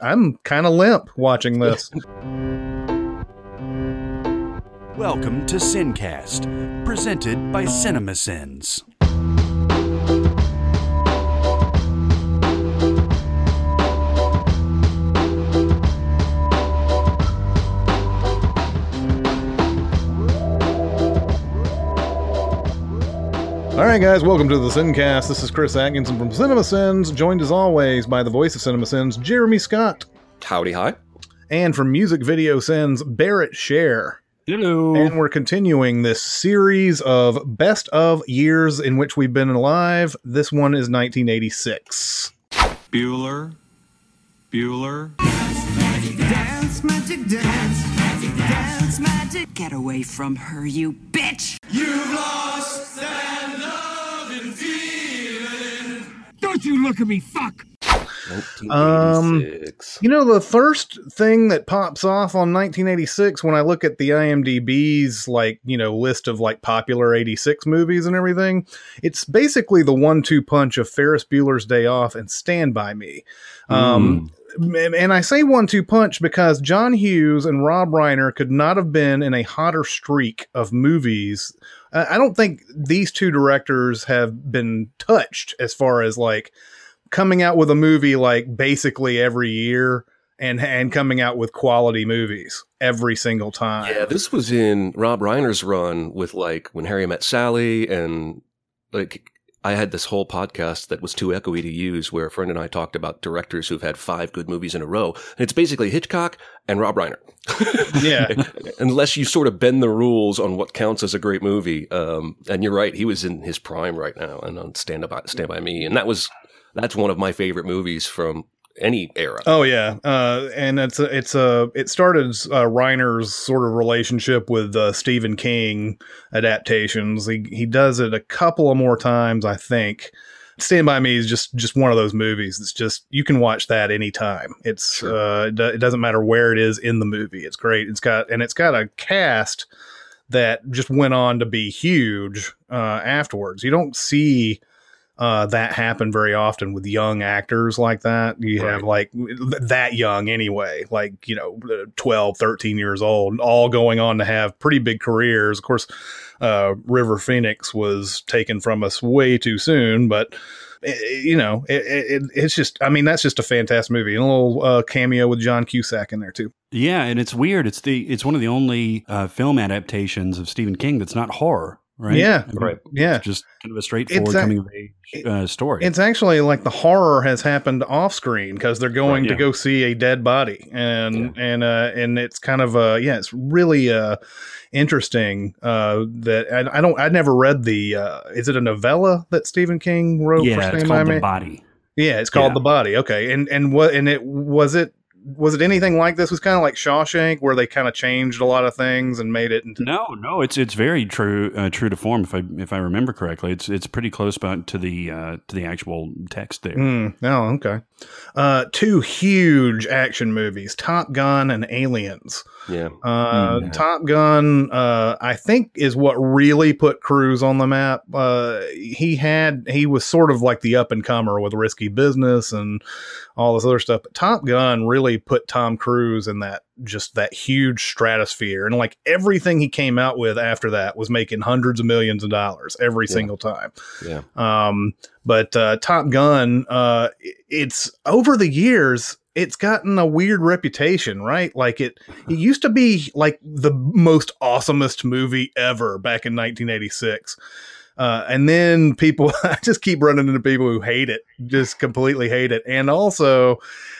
I'm kind of limp watching this. Welcome to Sincast, presented by CinemaSins. All right, guys, welcome to the Sincast. This is Chris Atkinson from CinemaSins, joined as always by the voice of CinemaSins, Jeremy Scott, Howdy, hi. and from Music Video Sins, Barrett Share. Hello. And we're continuing this series of best of years in which we've been alive. This one is 1986. Bueller, Bueller. Dance magic dance, dance magic. Get away from her, you bitch! Don't you look at me, fuck! 1986. You know, the first thing that pops off on 1986 when I look at the IMDb's like, you know, list of like popular 86 movies and everything, it's basically the one two punch of Ferris Bueller's Day Off and Stand By Me. Um, and, and I say one two punch because John Hughes and Rob Reiner could not have been in a hotter streak of movies. I don't think these two directors have been touched as far as like coming out with a movie like basically every year and and coming out with quality movies every single time. yeah, this was in Rob Reiner's run with like When Harry Met Sally, and like I had this whole podcast that was too echoey to use where a friend and I talked about directors who've had five good movies in a row. And it's basically Hitchcock and Rob Reiner. Yeah. Unless you sort of bend the rules on what counts as a great movie. Um, and you're right, he was in his prime right now and on Stand By, Stand By Me. And that was, that's one of my favorite movies from any era. Oh yeah, uh, and it's a, it's a it started uh, Reiner's sort of relationship with uh, Stephen King adaptations. He he does it a couple of more times, I think. Stand by Me is just just one of those movies. It's just you can watch that anytime. It's Sure. uh, it, do- it doesn't matter where it is in the movie. It's great. It's got and it's got a cast that just went on to be huge uh, afterwards. You don't see uh, that happen very often with young actors like that. You have like th- that young anyway, like, you know, 12, 13 years old, all going on to have pretty big careers. Of course, uh, River Phoenix was taken from us way too soon, but. eh, You know, it, it, it's just, I mean, that's just a fantastic movie. And a little uh, cameo with John Cusack in there, too. Yeah, and it's weird. It's the it's one of the only uh, film adaptations of Stephen King that's not horror, right? Yeah. I mean, Right. Yeah. Just kind of a straightforward a- coming of age uh, story. It's actually like the horror has happened off screen because they're going Right, to go see a dead body, and and uh, and it's kind of uh yeah, it's really uh interesting uh that I, I don't I never read the uh is it a novella that Stephen King wrote? for yeah, it's Stand By called Me? The Body. Yeah, it's called Yeah. the body. Okay, and and what and it was it was it anything like this? It was kind of like Shawshank where they kind of changed a lot of things and made it into No, no, it's it's very true uh, true to form. If I if I remember correctly, it's it's pretty close about to the uh, to the actual text there. Mm, oh, okay. Uh, two huge action movies: Top Gun and Aliens. Yeah. Uh, Mm. Top Gun, uh, I think, is what really put Cruise on the map. Uh, he had he was sort of like the up and comer with Risky Business and all this other stuff. But Top Gun really put Tom Cruise in that just that huge stratosphere, and like everything he came out with after that was making hundreds of millions of dollars every Yeah. single time. Yeah. Um, but uh, Top Gun, uh, it's over the years, it's gotten a weird reputation, right? Like it, it used to be like the most awesomest movie ever back in 1986. Uh, and then people, I just keep running into people who hate it, just completely hate it. And also,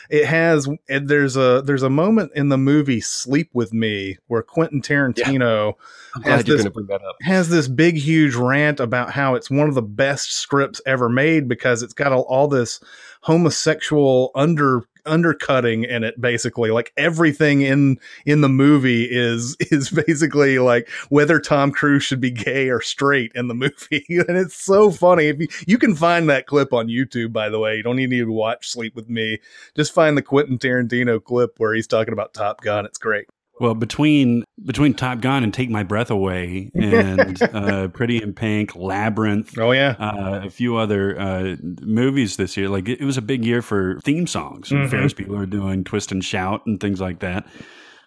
it has there's a there's a moment in the movie Sleep with Me where Quentin Tarantino I'm has this going to bring that up. has this big huge rant about how it's one of the best scripts ever made because it's got all, all this homosexual under undercutting in it basically. Like everything in in the movie is is basically like whether Tom Cruise should be gay or straight in the movie. And it's so funny. If you you can find that clip on YouTube by the way. You don't need to watch Sleep with Me. Just find the Quentin Tarantino clip where he's talking about Top Gun. It's great Well, between between Top Gun and Take My Breath Away and uh, Pretty in Pink, Labyrinth, Oh yeah. uh, a few other uh, movies this year, like it, it was a big year for theme songs. Mhm. Ferris Bueller doing Twist and Shout and things like that.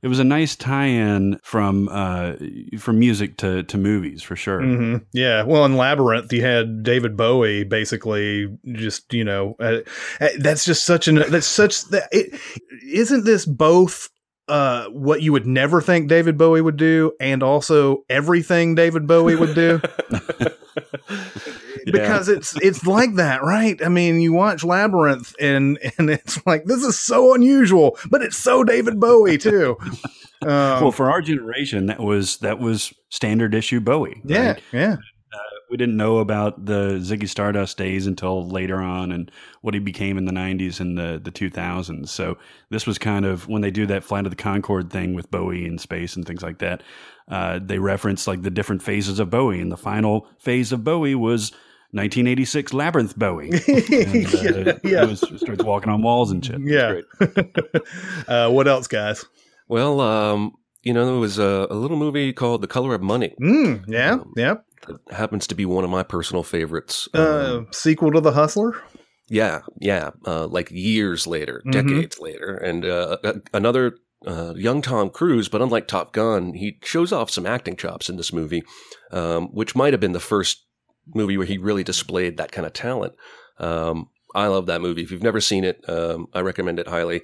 It was a nice tie-in from uh, from music to, to movies for sure. hmm Yeah. Well, in Labyrinth, you had David Bowie basically just, you know, uh, uh, that's just such an, that's such, that it, isn't this both uh, what you would never think David Bowie would do and also everything David Bowie would do? because it's it's like that, right? I mean, you watch Labyrinth and and it's like this is so unusual, but it's so David Bowie too. Um, Well, for our generation, that was that was standard issue Bowie. yeah, right? yeah, we didn't know about the Ziggy Stardust days until later on and what he became in the 90s and the, the 2000s. So this was kind of when they do that Flight of the Conchords thing with Bowie in space and things like that. Uh, they reference like the different phases of Bowie, and the final phase of Bowie was 1986 Labyrinth Bowie. And, uh, Yeah. He was, starts walking on walls and shit. yeah. uh, what else, guys? Well, um, you know, there was a, a little movie called The Color of Money. Mm, yeah, Um, yeah. That happens to be one of my personal favorites. Uh, Um, sequel to The Hustler. yeah, yeah. Uh, like years later, Mhm. decades later, and uh, another uh, young Tom Cruise, but unlike Top Gun, he shows off some acting chops in this movie, um, which might have been the first movie where he really displayed that kind of talent. Um, I love that movie. If you've never seen it, um, I recommend it highly.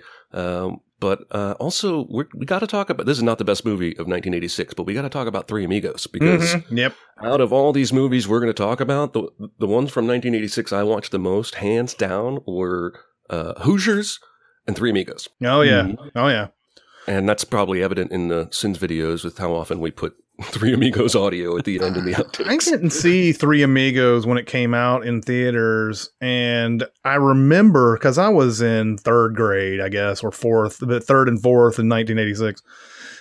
But uh, also, we're, we got to talk about this is not the best movie of 1986, but we got to talk about Three Amigos because Mhm, Yep. out of all these movies we're going to talk about, the the ones from 1986 I watched the most, hands down, were uh, Hoosiers and Three Amigos, Oh yeah. Mm-hmm. Oh yeah. and that's probably evident in the Sins videos with how often we put Three Amigos audio at the end in the I didn't see Three Amigos when it came out in theaters, and I remember because I was in third grade, I guess, or fourth, but third and fourth in 1986.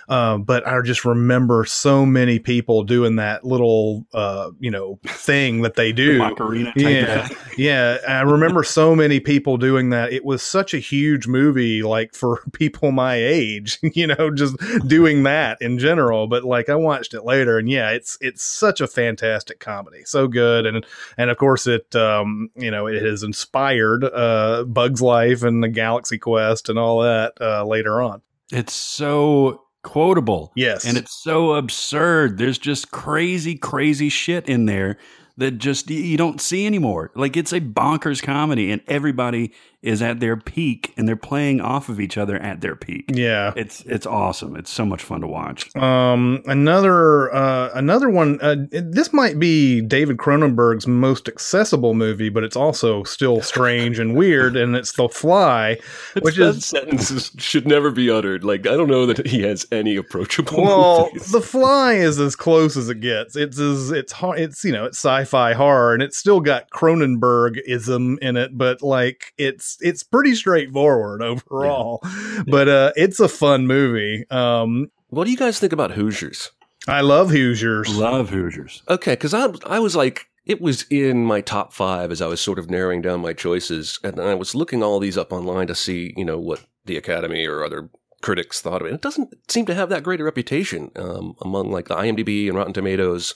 Uh, but I just remember so many people doing that little, uh, you know, thing that they do. Macarena type Yeah, yeah. I remember so many people doing that. It was such a huge movie, like for people my age, you know, just doing that in general. But like I watched it later, and yeah, it's it's such a fantastic comedy, so good, and and of course it, um, you know, it has inspired uh, Bugs Life and the Galaxy Quest and all that uh, later on. It's so quotable. Yes, And it's so absurd. There's just crazy, crazy shit in there that just you don't see anymore. Like it's a bonkers comedy, and everybody is at their peak, and they're playing off of each other at their peak. yeah. It's it's awesome. It's so much fun to watch. Um, another uh, another one. Uh, this might be David Cronenberg's most accessible movie, but it's also still strange and weird. And it's The Fly, which that is sentence is- should never be uttered. Like I don't know that he has any approachable. well, movies. The Fly is as close as it gets. It's as it's hard. It's you know it's sci-fi horror, and it's still got Cronenbergism in it, but like it's it's pretty straightforward overall. But uh, it's a fun movie. Um, what do you guys think about Hoosiers? I love Hoosiers. Love Hoosiers. Okay, because I I was like it was in my top five as I was sort of narrowing down my choices, and I was looking all these up online to see you know what the Academy or other critics thought of it. It doesn't seem to have that great a reputation um, among like the IMDb and Rotten Tomatoes.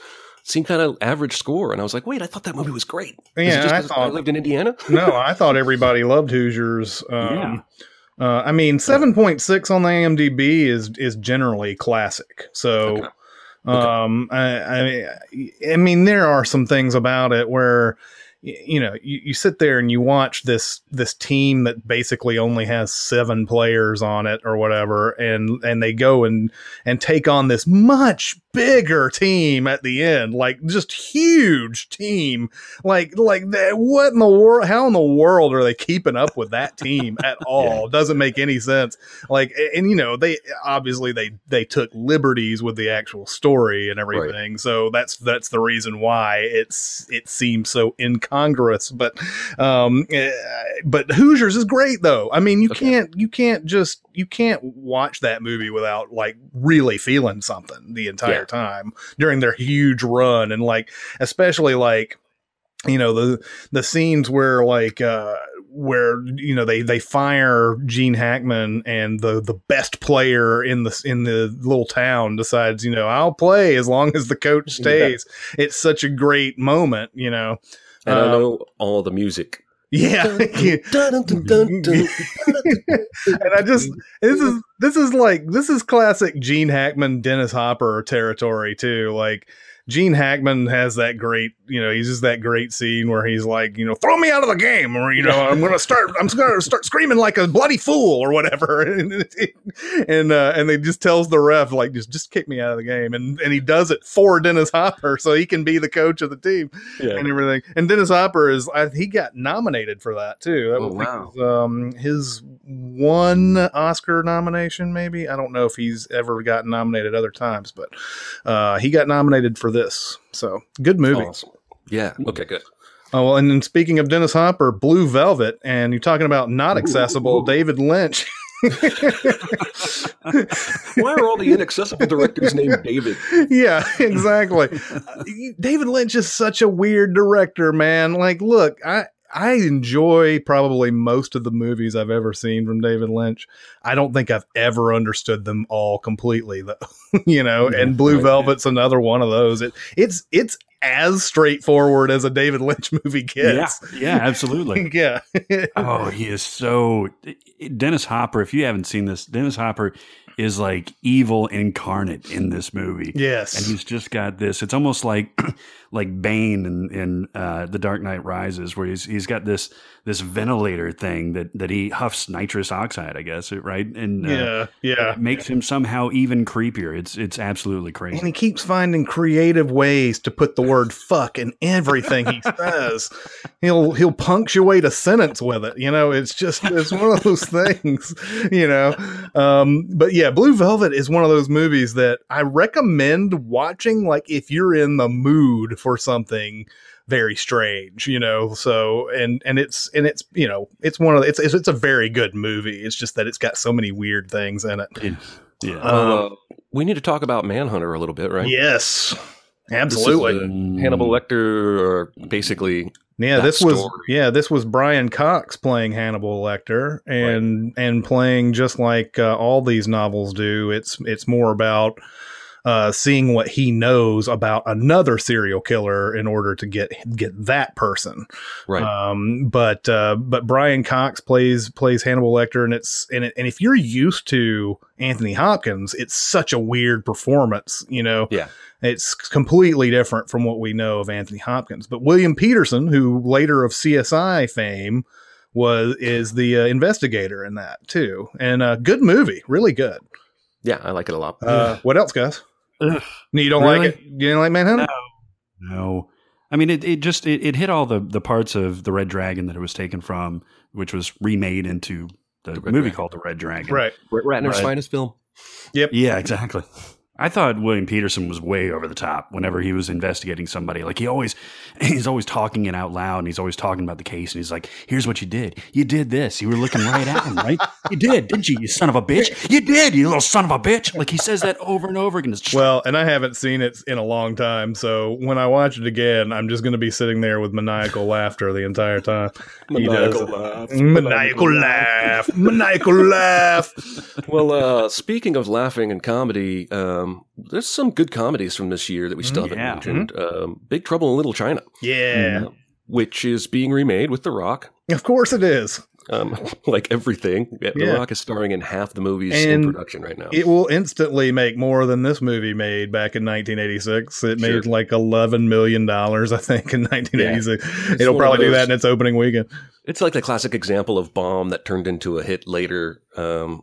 It seemed kind of average score, and I was like, wait, I thought that movie was great. Is it Yeah, just I 'cause thought- lived in Indiana. no, I thought everybody loved Hoosiers. Um, uh, I mean, seven point six on the IMDb is is generally classic. So, Okay. um, I, I I mean, there are some things about it where you know you, you sit there and you watch this this team that basically only has seven players on it or whatever, and and they go and and take on this much bigger team at the end, like just huge team. Like like that what in the world how in the world are they keeping up with that team at all? Doesn't make any sense. Like and you know they obviously they they took liberties with the actual story and everything. So that's that's the reason why it's it seems so incongruous. But um eh, but hoosiers is great though. I mean you Okay. can't you can't just you can't watch that movie without like really feeling something the entire Yeah. Time during their huge run and like especially like you know the the scenes where like uh where you know they they fire Gene Hackman and the the best player in the in the little town decides you know I'll play as long as the coach stays. It's such a great moment, you know. And I Um, know all the music. Yeah. And I just this is this is like this is classic Gene Hackman Dennis Hopper territory too. Like Gene Hackman has that great, you know, he's just that great scene where he's like, you know, throw me out of the game, or you know, I'm gonna start, I'm gonna start screaming like a bloody fool or whatever, and and uh, and they just tells the ref like, just just kick me out of the game, and and he does it for Dennis Hopper so he can be the coach of the team Yeah. and everything. And Dennis Hopper is I, he got nominated for that too. That Oh, was, wow. was, um, his one Oscar nomination, maybe. I don't know if he's ever gotten nominated other times, but uh, he got nominated for this. So good movie. Awesome. Yeah. Okay. Good. Oh, well, and then speaking of Dennis Hopper, Blue Velvet, and you're talking about not accessible, David Lynch. Why are all the inaccessible directors named David? yeah, exactly. Uh, David Lynch is such a weird director, man. Like, look, I I enjoy probably most of the movies I've ever seen from David Lynch. I don't think I've ever understood them all completely, though. you know, and Blue right, Velvet's another one of those. It it's it's as straightforward as a David Lynch movie gets. Yeah, yeah, absolutely. Yeah. Oh, he is so Dennis Hopper. If you haven't seen this, Dennis Hopper is like evil incarnate in this movie. yes. and he's just got this. It's almost like like Bane in, in uh, The Dark Knight Rises, where he's he's got this this ventilator thing that that he huffs nitrous oxide, I guess, right? And uh, yeah. Yeah. it makes him somehow even creepier. It's it's absolutely crazy. And he keeps finding creative ways to put the word fuck in everything he says. He'll he'll punctuate a sentence with it. You know, it's just it's one of those things, you know. Um, but yeah, Blue Velvet is one of those movies that I recommend watching like if you're in the mood for something very strange, you know. So and and it's and it's you know, it's one of the, it's it's, it's a very good movie. It's just that it's got so many weird things in it. Yeah. yeah. Uh, we need to talk about Manhunter a little bit, right? Yes. Absolutely. uh, Hannibal Lecter, or basically, Yeah, that this was yeah, this was Brian Cox playing Hannibal Lecter, and and playing just like uh, all these novels do. It's it's more about uh, seeing what he knows about another serial killer in order to get get that person. right? Um, but uh, but Brian Cox plays plays Hannibal Lecter, and it's and it, and if you're used to Anthony Hopkins, it's such a weird performance. You know, Yeah. it's completely different from what we know of Anthony Hopkins. But William Petersen, who later of CSI fame, was is the uh, investigator in that too, and a good movie, really good. yeah, I like it a lot. Uh, what else, guys? Ugh. You don't Really? like it? You didn't like Manhunter? No. No. I mean, it, it just it, it hit all the, the parts of the Red Dragon that it was taken from, which was remade into the, The movie Dragon. called The Red Dragon. Right. Brett Ratner's right. finest film. Yep. Yeah, exactly. I thought William Petersen was way over the top whenever he was investigating somebody. Like he always, he's always talking it out loud, and he's always talking about the case. And he's like, "Here's what you did. You did this. You were looking right at him, right? You did, didn't you? You son of a bitch. You did, you little son of a bitch." Like he says that over and over again. Just Well, and I haven't seen it in a long time, so when I watch it again, I'm just going to be sitting there with maniacal laughter the entire time. He does Maniacal it. laugh. Maniacal laugh, maniacal laugh. Well, uh, speaking of laughing and comedy, um, there's some good comedies from this year that we still haven't Yeah. mentioned. Um, Big Trouble in Little China, Yeah, uh, which is being remade with The Rock. of course it is. Um, like everything, The Yeah. Rock is starring in half the movies And in production right now. It will instantly make more than this movie made back in 1986. It made like 11 million dollars, I think, in 1986. It's It'll probably do that in its opening weekend. It's like the classic example of bomb that turned into a hit later. Um,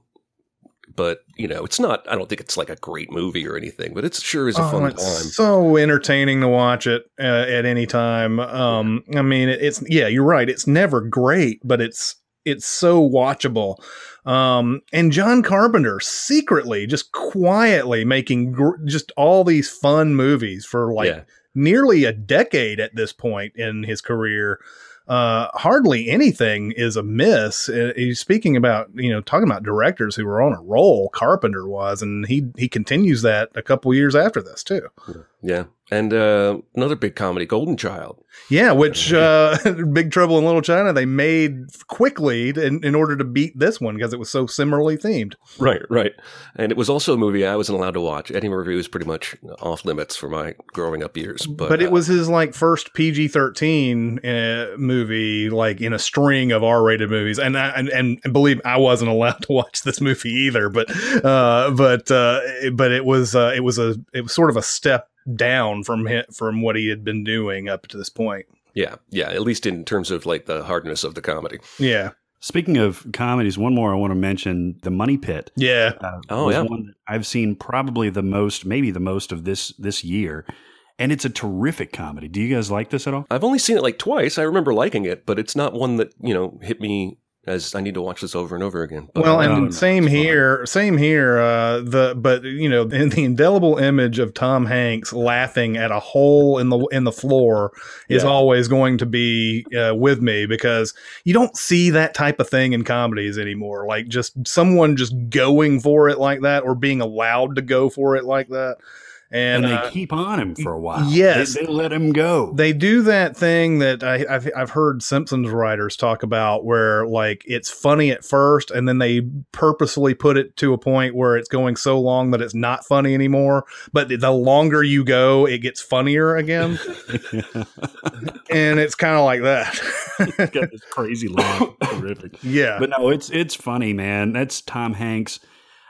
but you know, it's not. I don't think it's like a great movie or anything. But it sure is a Oh, fun it's time. so entertaining to watch it uh, at any time. Um, I mean, it's yeah, you're right. It's never great, but it's it's so watchable. Um, and John Carpenter secretly, just quietly making gr- just all these fun movies for like yeah, nearly a decade at this point in his career. Uh, hardly anything is amiss. Uh, he's speaking about, you know, talking about directors who were on a roll. Carpenter was, and he he continues that a couple years after this too. yeah. And uh, another big comedy, Golden Child. Yeah, which uh, Big Trouble in Little China they made quickly in, in order to beat this one because it was so similarly themed. Right, right. And it was also a movie I wasn't allowed to watch. Eddie Murphy was pretty much off limits for my growing up years. But, But, it uh, was his like first PG thirteen uh, movie, like in a string of R rated movies. And, I, and and believe I wasn't allowed to watch this movie either. But uh, but uh, it- but it was uh, it was a it was sort of a step down from hi- from what he had been doing up to this point. yeah, yeah. At least in terms of like the hardness of the comedy. Yeah, Speaking of comedies, one more I want to mention: The Money Pit. yeah. Uh, Oh, yeah. one that I've seen probably the most, maybe the most of this this year, and it's a terrific comedy. Do you guys like this at all? I've only seen it like twice. I remember liking it, but it's not one that you know hit me as I need to watch this over and over again. But, well, and no, no, same it's fine. here, same here. Uh, the but you know, in the indelible image of Tom Hanks laughing at a hole in the in the floor is Yeah. always going to be uh, with me because you don't see that type of thing in comedies anymore. Like just someone just going for it like that or being allowed to go for it like that. And, And, they uh, keep on him for a while. yes. they, they let him go. they do that thing that I, I've, I've heard Simpsons writers talk about where like it's funny at first and then they purposely put it to a point where it's going so long that it's not funny anymore. But the longer you go, it gets funnier again. and it's kind of like that. got this crazy laugh. Terrific. yeah. But no, it's it's funny, man. That's Tom Hanks.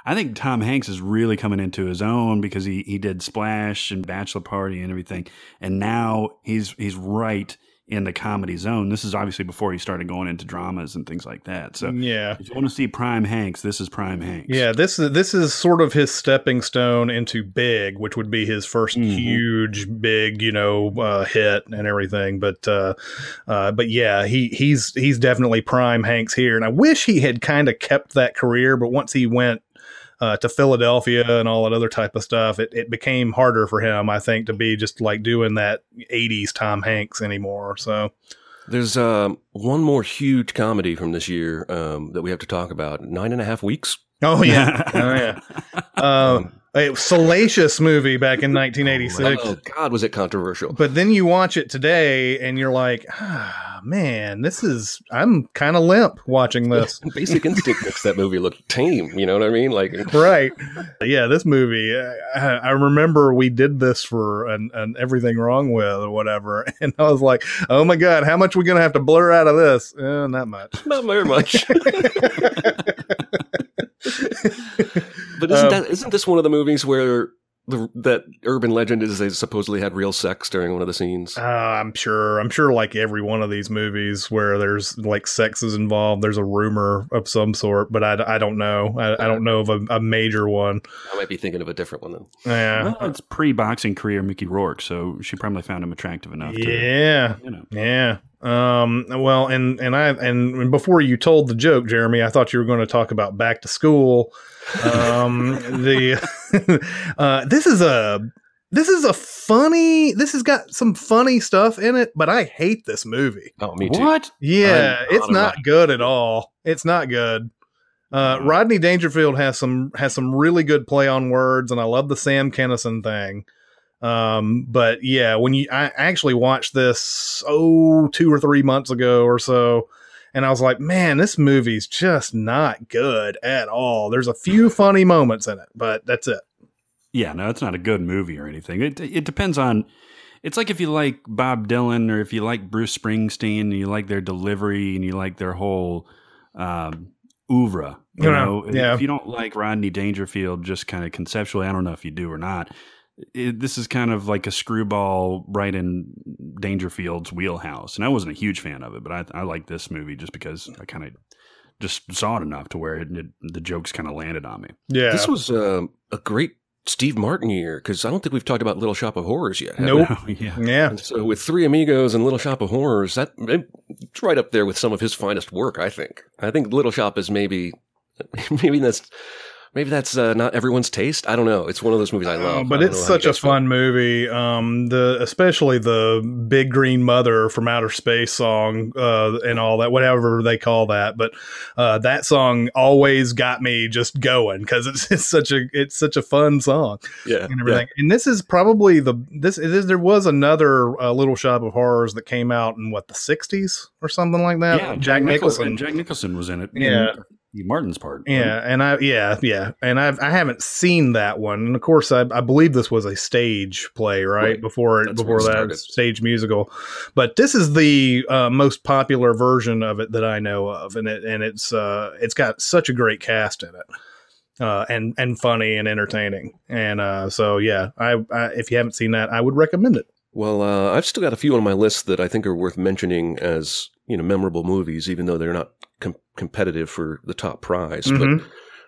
I think Tom Hanks is really coming into his own because he he did Splash and Bachelor Party and everything, and now he's he's right in the comedy zone. This is obviously before he started going into dramas and things like that. So yeah. if you want to see Prime Hanks, this is Prime Hanks. Yeah, this is this is sort of his stepping stone into big, which would be his 1st Mhm. huge, big, you know, uh, hit and everything. But uh, uh, but yeah, he he's he's definitely prime Hanks here, and I wish he had kind of kept that career. But once he went uh, to Philadelphia and all that other type of stuff, it, it became harder for him, I think, to be just like doing that '80s Tom Hanks anymore. So There's um, one more huge comedy from this year um, that we have to talk about. Nine and a half weeks. oh yeah, oh yeah. Um, a salacious movie back in 1986. Oh God, was it controversial? But then you watch it today and you're like, ah, man, this is, I'm kind of limp watching this. Basic Instinct makes that movie look tame. You know what I mean? Like, right. Yeah, this movie, I, I remember we did this for an, an Everything Wrong With or whatever. And I was like, oh my God, how much are we going to have to blur out of this? Eh, not much. not very much. but isn't Um, that isn't this one of the movies where the, that urban legend is they supposedly had real sex during one of the scenes? Uh, I'm sure. I'm sure, like every one of these movies where there's like sex is involved, there's a rumor of some sort, but I, I don't know. I, I don't know of a, a major one. I might be thinking of a different one then. Yeah. Well, it's pre-boxing career Mickey Rourke, so she probably found him attractive enough. To, Yeah. you know. Yeah. Um, well, and, and I, and before you told the joke, Jeremy, I thought you were going to talk about back to school. Um, the, uh, this is a, this is a funny, this has got some funny stuff in it, but I hate this movie. Oh, me too. What? Yeah. I'm it's not ride. good at all. It's not good. Uh, Rodney Dangerfield has some, has some really good play on words and I love the Sam Kinison thing. Um, but yeah, when you, I actually watched this, oh, two or three months ago or so, and I was like, man, this movie's just not good at all. There's a few funny moments in it, but that's it. Yeah, no, it's not a good movie or anything. It it depends on. It's like if you like Bob Dylan or if you like Bruce Springsteen and you like their delivery and you like their whole um, oeuvre. You Yeah, know, yeah. if you don't like Rodney Dangerfield, just kind of conceptually, I don't know if you do or not. It, this is kind of like a screwball right in Dangerfield's wheelhouse, and I wasn't a huge fan of it, but I, I like this movie just because I kind of just saw it enough to where it, it, the jokes kind of landed on me. Yeah. This was um, a great Steve Martin year because I don't think we've talked about Little Shop of Horrors yet. have we? Nope. yeah. yeah. And so with Three Amigos and Little Shop of Horrors, that it's right up there with some of his finest work. I think. I think Little Shop is maybe, maybe that's maybe that's uh, not everyone's taste. I don't know. It's one of those movies I Uh, love. but I it's know how you such a guys feel. fun movie. Um, the especially the Big Green Mother from Outer Space song uh, and all that, whatever they call that. But uh, that song always got me just going because it's, it's such a it's such a fun song Yeah, and everything. And this is probably the this it is, there was another uh, Little Shop of Horrors that came out in what the '60s or something like that. yeah, Jack Nicholson. Jack Nicholson was in it. Yeah. In Martin's part. Yeah, and I yeah yeah, and I've I haven't seen that one, and of course I, I believe this was a stage play right, Right. before it That's before where it that started. stage musical, but this is the uh, most popular version of it that I know of, and it and it's uh it's got such a great cast in it, uh and and funny and entertaining, and uh so yeah, I, I if you haven't seen that, I would recommend it. Well, uh, I've still got a few on my list that I think are worth mentioning as you know memorable movies, even though they're not com- competitive for the top prize. Mhm.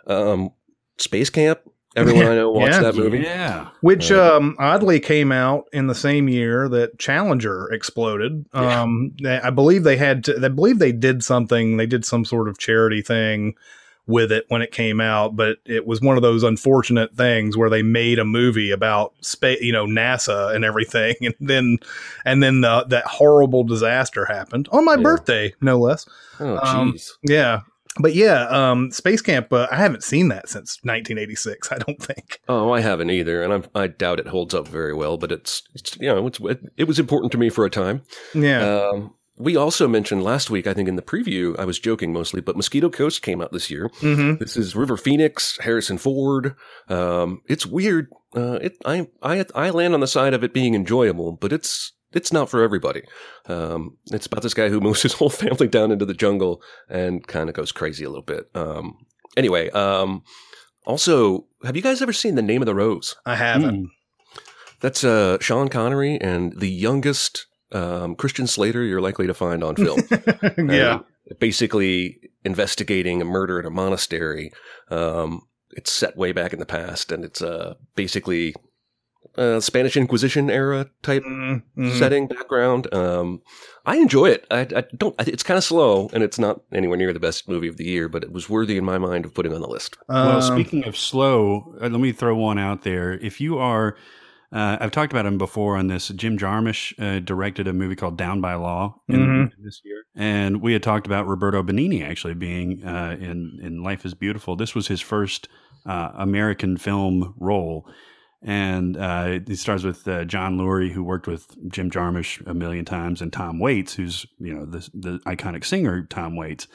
But um, Space Camp. Everyone I know watched Yeah. that movie. Yeah. Which Uh, um, oddly came out in the same year that Challenger exploded. Yeah. Um, they- I believe they had to, I believe they did something, they did some sort of charity thing with it when it came out, but it was one of those unfortunate things where they made a movie about space, you know, NASA and everything. And then, and then the, that horrible disaster happened on my Yeah. birthday, no less. Oh, Um, jeez. Yeah. But yeah, um, Space Camp, uh, I haven't seen that since 1986, I don't think. Oh, I haven't either, and I'm, I doubt it holds up very well. But it's, it's you know, it's, it, it was important to me for a time. Yeah. Um, we also mentioned last week, I think in the preview, I was joking mostly, but Mosquito Coast came out this year. hmm This is River Phoenix, Harrison Ford. Um, it's weird. Uh, it, I, I, I land on the side of it being enjoyable, but it's, it's not for everybody. Um, it's about this guy who moves his whole family down into the jungle and kind of goes crazy a little bit. Um, anyway, um, also, have you guys ever seen The Name of the Rose? I haven't. Mm. That's uh, Sean Connery and the youngest um, Christian Slater you're likely to find on film. yeah. And basically investigating a murder at a monastery. Um, it's set way back in the past, and it's uh, basically uh, Spanish Inquisition era type Mm, mm. setting background. Um, I enjoy it. I, I don't. I- It's kind of slow, and it's not anywhere near the best movie of the year, but it was worthy in my mind of putting on the list. Well, Um, speaking of slow, uh, let me throw one out there. If you are, uh, I've talked about him before on this. Jim Jarmusch uh, directed a movie called Down by Law in, Mhm. this year, and we had talked about Roberto Benigni actually being uh, in in Life Is Beautiful. This was his first uh, American film role. And uh, it stars with uh, John Lurie, who worked with Jim Jarmusch a million times, and Tom Waits, who's you know the the iconic singer Tom Waits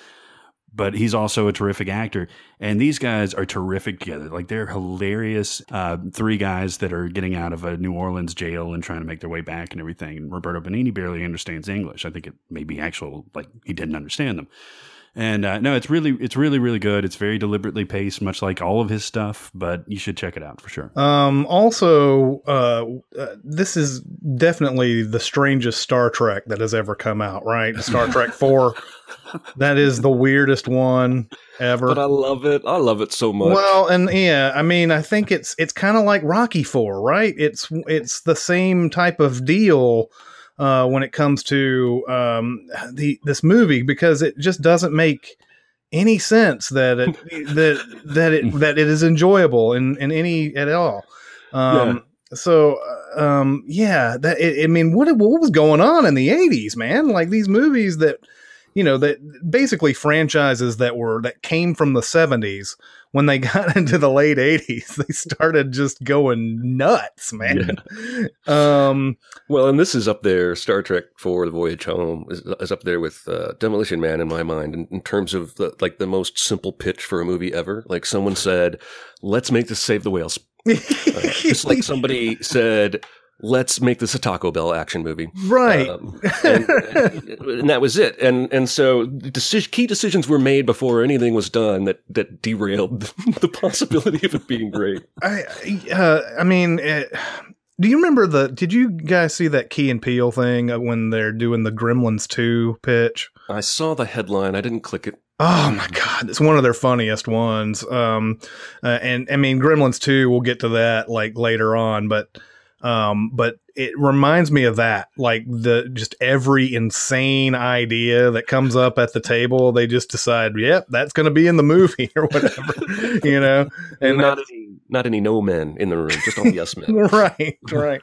but he's also a terrific actor. And these guys are terrific together. Like they're hilarious. Uh, three guys that are getting out of a New Orleans jail and trying to make their way back and everything. And Roberto Benigni barely understands English. I think it may be actual, like he didn't understand them. And uh, no, it's really, it's really, really good. It's very deliberately paced, much like all of his stuff. But you should check it out for sure. Um, also, uh, uh, this is definitely the strangest Star Trek that has ever come out, right? Star Trek 4. That is the weirdest one ever. But I love it. I love it so much. Well, and yeah, I mean, I think it's it's kind of like Rocky Four, right? It's it's the same type of deal uh, when it comes to um, the this movie because it just doesn't make any sense that it that that it that it is enjoyable in in any at all. Um, So, uh, um, yeah, that it, I mean, what what was going on in the '80s, man? Like these movies that you know that basically franchises that were that came from the 70s when they got into the late 80s they started just going nuts man um Well, and this is up there. Star Trek for the Voyage Home is, is up there with uh, Demolition Man in my mind in, in terms of the, like the most simple pitch for a movie ever. Like someone said, "Let's make this Save the Whales," uh, just like somebody said, "Let's make this a Taco Bell action movie." right Um, and, and that was it. And and so deci- key decisions were made before anything was done that that derailed the possibility of it being great. i uh, i mean it, do you remember the did you guys see that Key and Peele thing when they're doing the gremlins 2 pitch I saw the headline. I didn't click it. Oh my god, it's one of their funniest ones. Um, uh, and I mean, Gremlins two. We'll get to that like later on, but Um, but it reminds me of that, like the just every insane idea that comes up at the table, they just decide, yep, that's going to be in the movie or whatever, you know. And not any, not any no men in the room, just all yes men. right, right.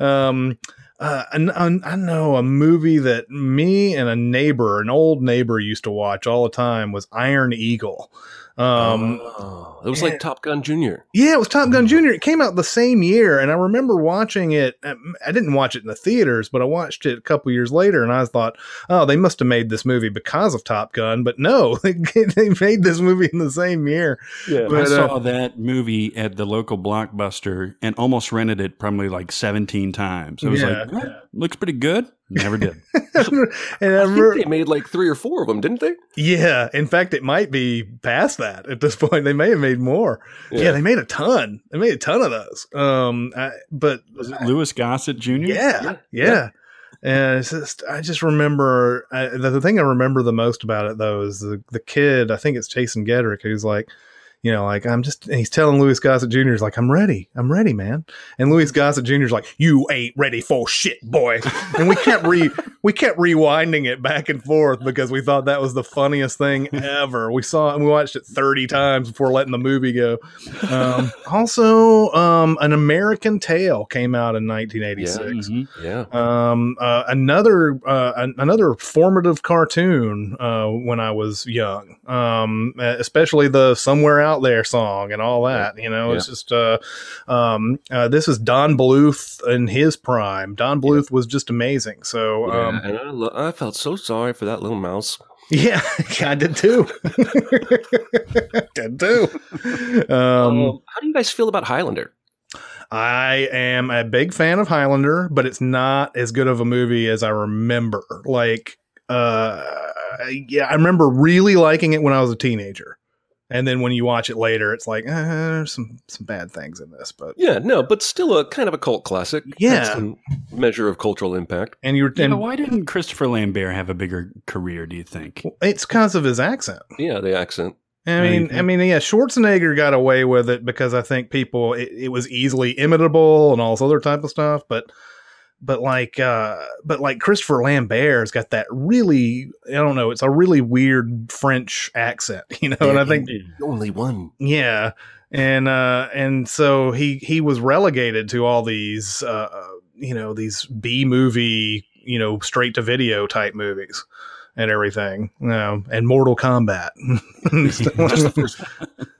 Um, uh, I, I know a movie that me and a neighbor, an old neighbor, used to watch all the time was Iron Eagle. Um, oh, it was like Top Gun Junior. Yeah, it was Top Gun Junior. It came out the same year, and I remember watching it. um, I didn't watch it in the theaters, but I watched it a couple years later, and I thought, oh, they must have made this movie because of Top Gun. But no, they, they made this movie in the same year. Yeah, I saw uh, that movie at the local blockbuster and almost rented it probably like 17 times. I was Yeah. like, "Well, looks pretty good. Never did. and I I think they made like three or four of them, didn't they? yeah. In fact, it might be past that at this point. They may have made more. Yeah, Yeah. they made a ton. They made a ton of those. Um, I, but Was it Louis Gossett Jr.? Yeah, Yeah, yeah. And it's just, I just remember I, the, the thing I remember the most about it though is the the kid. I think it's Jason Gedrick who's like, you know, like I'm just. He's telling Louis Gossett Jr. is like, I'm ready, I'm ready, man. And Louis Gossett Jr. is like, you ain't ready for shit, boy. And we kept re we kept rewinding it back and forth because we thought that was the funniest thing ever. We saw it and we watched it 30 times before letting the movie go. Um, also, um, an American Tale came out in 1986. Mhm. Yeah. Um, uh, another uh, an- another formative cartoon uh, when I was young, um, especially the "Somewhere Out There" song and all that. You know, it's just uh, um, uh, this is Don Bluth in his prime. Don Bluth was just amazing. So Yeah, um, and I, lo- I felt so sorry for that little mouse. yeah, I did too. did too. Um, Um, how do you guys feel about Highlander? I am a big fan of Highlander, but it's not as good of a movie as I remember. Like, uh, yeah, I remember really liking it when I was a teenager, and then when you watch it later, it's like uh, there's some some bad things in this, but Yeah, no, but still a kind of a cult classic. Yeah. some measure of cultural impact. and you're Yeah, and why didn't Christopher Lambert have a bigger career, do you think? it's because of his accent. Yeah, the accent. I mean, I mean, yeah, Schwarzenegger got away with it because I think people it, it was easily imitable and all this other type of stuff, but but like uh but like Christopher Lambert's got that really I don't know, it's a really weird French accent, you know, and I think only one. yeah. And uh and so he he was relegated to all these uh you know, these B movie, you know, straight to video type movies and everything. You know, and Mortal Kombat. Just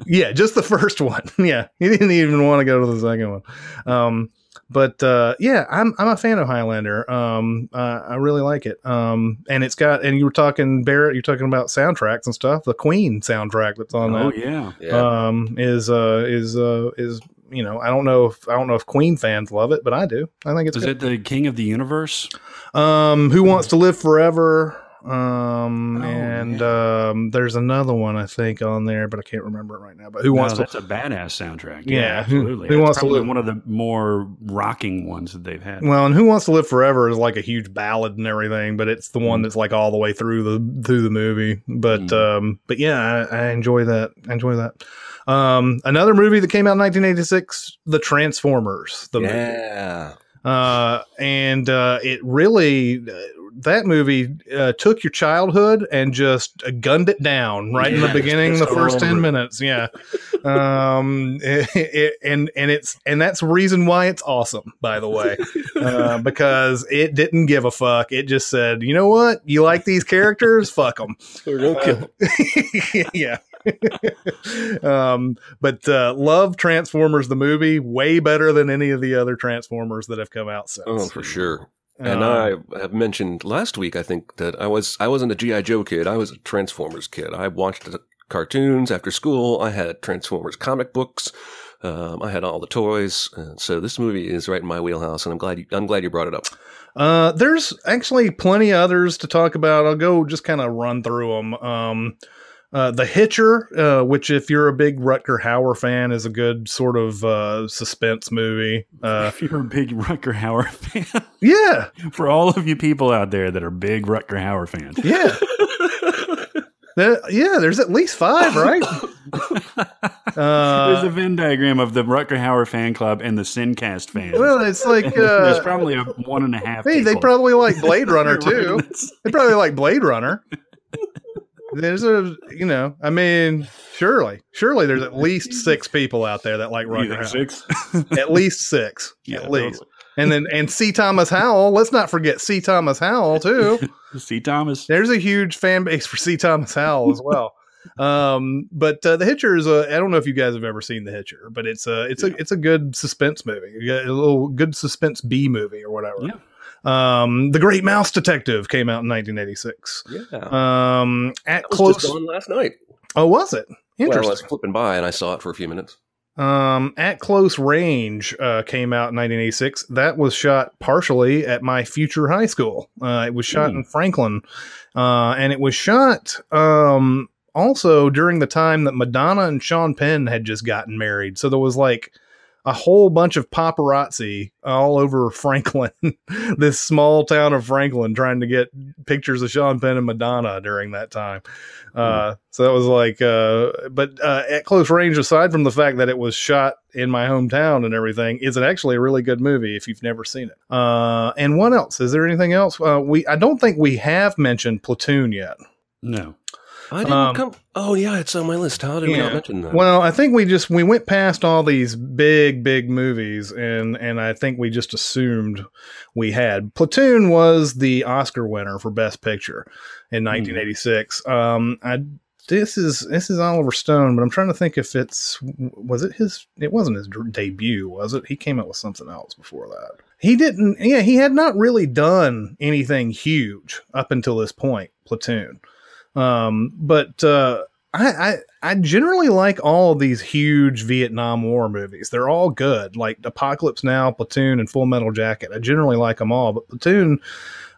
yeah, just the first one. Yeah, he didn't even want to go to the second one. Um, but uh, yeah, I'm I'm a fan of Highlander. Um, uh, I really like it. Um, and it's got and you were talking Barrett, you're talking about soundtracks and stuff. The Queen soundtrack that's on Oh, that yeah. Yeah. um, is uh, is uh, is you know I don't know if I don't know if Queen fans love it, but I do. I think it's Is good. it the King of the Universe? Um, Who Wants to Live Forever? Um, Oh, and um, there's another one I think on there, but I can't remember it right now. But Who Wants no, to that's a badass soundtrack. Yeah, Yeah, absolutely. who That's wants to probably live- one of the more rocking ones that they've had. Well, and Who Wants to Live Forever is like a huge ballad and everything, but it's the one Mm. that's like all the way through the through the movie. But Mm. um, but yeah, I, I enjoy that. I enjoy that. Um, another movie that came out in 1986, The Transformers. The movie. yeah. uh, and uh, it really uh, that movie uh, took your childhood and just uh, gunned it down right in the Yeah, beginning, just the first ten it. minutes. Yeah, um, it, it- and and it's and that's reason why it's awesome. By the way, uh, because it didn't give a fuck. It just said, you know what, you like these characters, fuck them. We're gonna kill him. yeah. um, but uh, love Transformers the movie way better than any of the other Transformers that have come out since. Oh, for sure. And Uh, I have mentioned last week, I think that I was I wasn't a GI Joe kid. I was a Transformers kid. I watched cartoons after school. I had Transformers comic books. Um, I had all the toys. Uh, so this movie is right in my wheelhouse, and I'm glad you, I'm glad you brought it up. Uh, there's actually plenty others to talk about. I'll go just kind of run through them. Um, uh, the Hitcher, uh, which if you're a big Rutger Hauer fan, is a good sort of uh, suspense movie. Uh, if you're a big Rutger Hauer fan, yeah, for all of you people out there that are big Rutger Hauer fans, yeah, yeah. There's at least five, right? Uh, There's a Venn diagram of the Rutger Hauer fan club and the Sincast fans. well, it's like There's uh, probably a one and a half. hey, they probably like Blade Runner too. They probably like Blade Runner. There's a, you know, I mean, surely, surely there's at least six people out there that like You Rutger think Hauer. six? At least six, Yeah, at least. And then and C. Thomas Howell. Let's not forget C. Thomas Howell too. See Thomas. There's a huge fan base for C. Thomas Howell as well. um, but uh, the Hitcher is a. I don't know if you guys have ever seen the Hitcher, but it's a it's a it's a good suspense movie. A little good suspense B movie or whatever. Yeah. Um, the Great Mouse Detective came out in 1986. Yeah. Um, at That was close. just on last night. Oh, was it? Well, I was flipping by and I saw it for a few minutes. Um, at close range uh, came out in 1986. That was shot partially at my future high school. Uh, it was shot Hmm. in Franklin, uh, and it was shot um, also during the time that Madonna and Sean Penn had just gotten married. So there was like a whole bunch of paparazzi all over Franklin, this small town of Franklin, trying to get pictures of Sean Penn and Madonna during that time. Uh, so that was like, uh, but uh, at close range, aside from the fact that it was shot in my hometown and everything, is it actually a really good movie if you've never seen it? Uh, and what else? Is there anything else? Uh, we I don't think we have mentioned Platoon yet. No. I didn't Um, come. Oh yeah, it's on my list. How did we not mention that? Well, I think we just we went past all these big big movies and and I think we just assumed we had. Platoon was the Oscar winner for best picture in 1986. Um I this is this is Oliver Stone, but I'm trying to think if it's was it his it wasn't his debut, was it? He came out with something else before that. He didn't yeah, he had not really done anything huge up until this point, Platoon. Um but uh I, I I generally like all of these huge Vietnam War movies. They're all good, like Apocalypse Now, Platoon, and Full Metal Jacket. I generally like them all, but Platoon,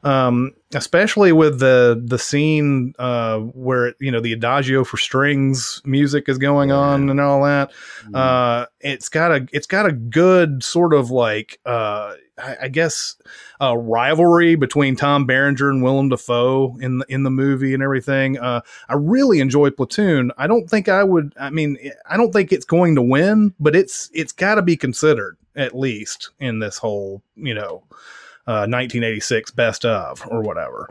um, especially with the the scene uh, where you know the Adagio for strings music is going on and all that. Uh, it's got a it's got a good sort of like uh, I, I guess a rivalry between Tom Berenger and Willem Dafoe in the, in the movie and everything. Uh, I really enjoy Platoon. I don't think I would. I mean, I don't think it's going to win, but it's it's got to be considered at least in this whole you know uh, 1986 best of or whatever.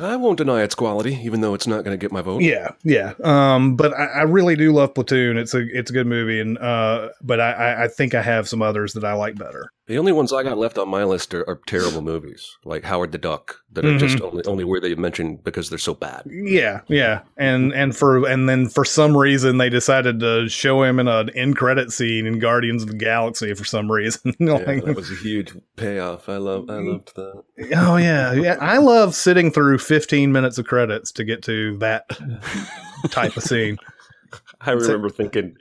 I won't deny its quality, even though it's not going to get my vote. Yeah, yeah. Um, but I, I really do love Platoon. It's a it's a good movie, and uh, but I I think I have some others that I like better. The only ones I got left on my list are, are terrible movies, like Howard the Duck, that are just mm-hmm. only only worthy of mention because they're so bad. Yeah, yeah, and and for and then for some reason they decided to show him in an end credit scene in Guardians of the Galaxy for some reason. Yeah, that was a huge payoff. I love I loved that. oh yeah, yeah. I love sitting through 15 minutes of credits to get to that type of scene. I remember thinking,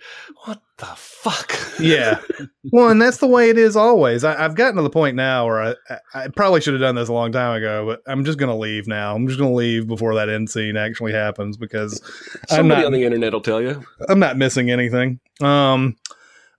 "What the fuck?" Yeah. Well, and that's the way it is always. I, I've gotten to the point now where I, I, probably should have done this a long time ago, but I'm just going to leave now. I'm just going to leave before that end scene actually happens because I'm Somebody not, on the internet will tell you. I'm not missing anything. Um,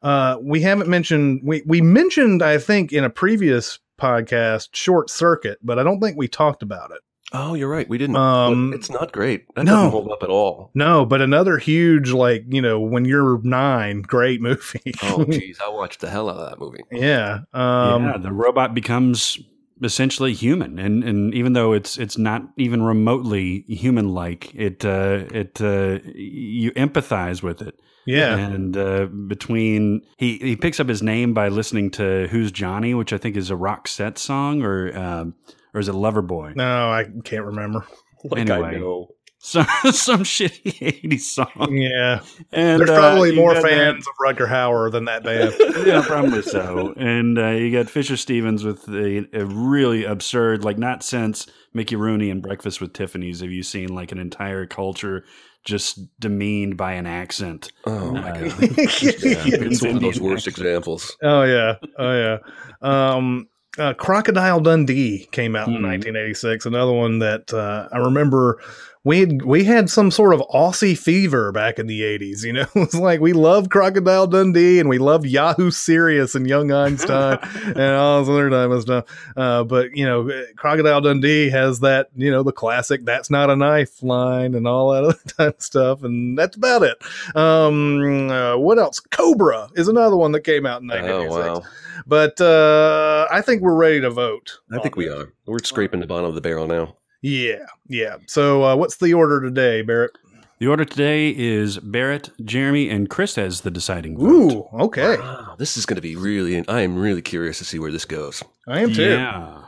uh, we haven't mentioned, we, we mentioned, I think, in a previous podcast, Short Circuit, but I don't think we talked about it. Oh, you're right. We didn't. Um, it's not great. That no. doesn't hold up at all. No, but another huge, like, you know, when you're nine, great movie. Oh, geez, I watched the hell out of that movie. yeah. Um, yeah, the robot becomes essentially human, and and even though it's it's not even remotely human like, it uh, it uh, you empathize with it. yeah. And uh, between he he picks up his name by listening to "Who's Johnny," which I think is a Roxette song, or um, or is it Loverboy? No, I can't remember. Like I Anyway. know. Some some shitty '80s song. Yeah. And There's uh, probably you more got that- fans of Rutger Hauer than that band. yeah, probably so. And uh, you got Fisher Stevens with a, a really absurd, like not since Mickey Rooney and Breakfast with Tiffany's have you seen like an entire culture just demeaned by an accent. Oh my Uh, god. Yeah, it's one of those worst accent. examples. oh yeah, oh yeah. Um, uh, Crocodile Dundee came out in Mhm. 1986. Another one that uh, I remember we had we had some sort of Aussie fever back in the eighties. You know, it was like we loved Crocodile Dundee and we loved Yahoo Serious and Young Einstein and all this other type of stuff. Uh, but you know, Crocodile Dundee has that you know the classic "That's not a knife" line and all that other type of stuff, and that's about it. Um, uh, what else? Cobra is another one that came out in Oh 1986. wow! But uh, I think we're ready to vote. I think we are. We're scraping the bottom of the barrel now. Yeah, yeah. So, uh, what's the order today, Barrett? The order today is Barrett, Jeremy, and Chris as the deciding vote. Ooh, okay. Wow, this is going to be really. I am really curious to see where this goes. I am too. Yeah.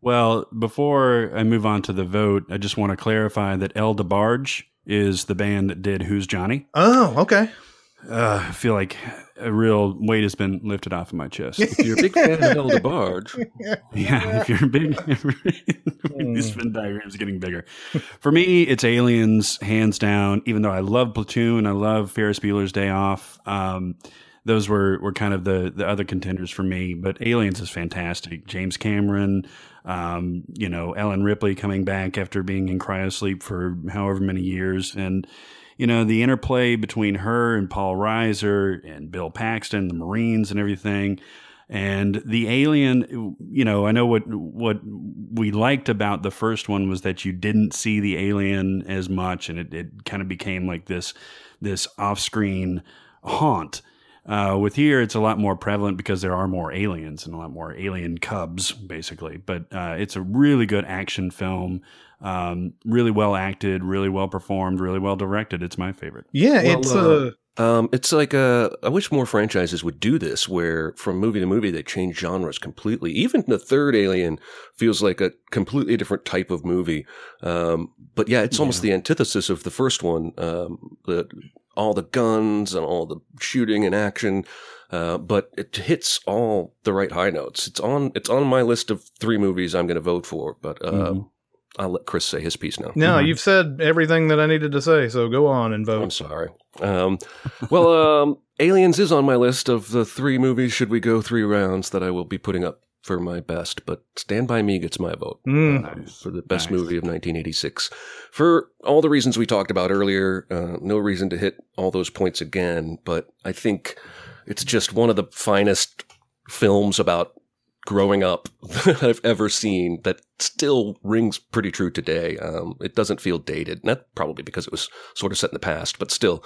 Well, before I move on to the vote, I just want to clarify that El DeBarge is the band that did Who's Johnny. Oh, okay. Uh, I feel like a real weight has been lifted off of my chest. If you're a big fan of El Barge, Yeah, if you're a big, this Venn diagram's getting bigger. For me, it's Aliens, hands down. Even though I love Platoon, I love Ferris Bueller's Day Off. Um, those were, were kind of the the other contenders for me. But Aliens is fantastic. James Cameron, um, you know, Ellen Ripley coming back after being in cryosleep for however many years, and you know the interplay between her and Paul Reiser and Bill Paxton, the Marines, and everything. And the alien, you know, I know what what we liked about the first one was that you didn't see the alien as much, and it, it kind of became like this this off screen haunt. Uh, with here, it's a lot more prevalent because there are more aliens and a lot more alien cubs, basically. But uh, it's a really good action film, um, really well acted, really well performed, really well directed. It's my favorite. Yeah, Well, it's uh, uh, um, it's like uh, I wish more franchises would do this, where from movie to movie they change genres completely. Even the third Alien feels like a completely different type of movie. Um, but yeah, it's almost the antithesis of the first one. Um, the all the guns and all the shooting and action. Uh, but it hits all the right high notes. It's on. It's on my list of three movies I'm going to vote for. But uh, Mhm. I'll let Chris say his piece now. no. Mhm. You've said everything that I needed to say, so go on and vote. I'm sorry. Um, well, um, Aliens is on my list of the three movies. Should we go three rounds that I will be putting up for my best? But Stand by Me gets my vote Mm. Nice. for the best Nice. movie of 1986 for all the reasons we talked about earlier. Uh, no reason to hit all those points again, but I think it's just one of the finest films about growing up that I've ever seen that still rings pretty true today. Um, it doesn't feel dated. not probably because it was sort of set in the past, but still,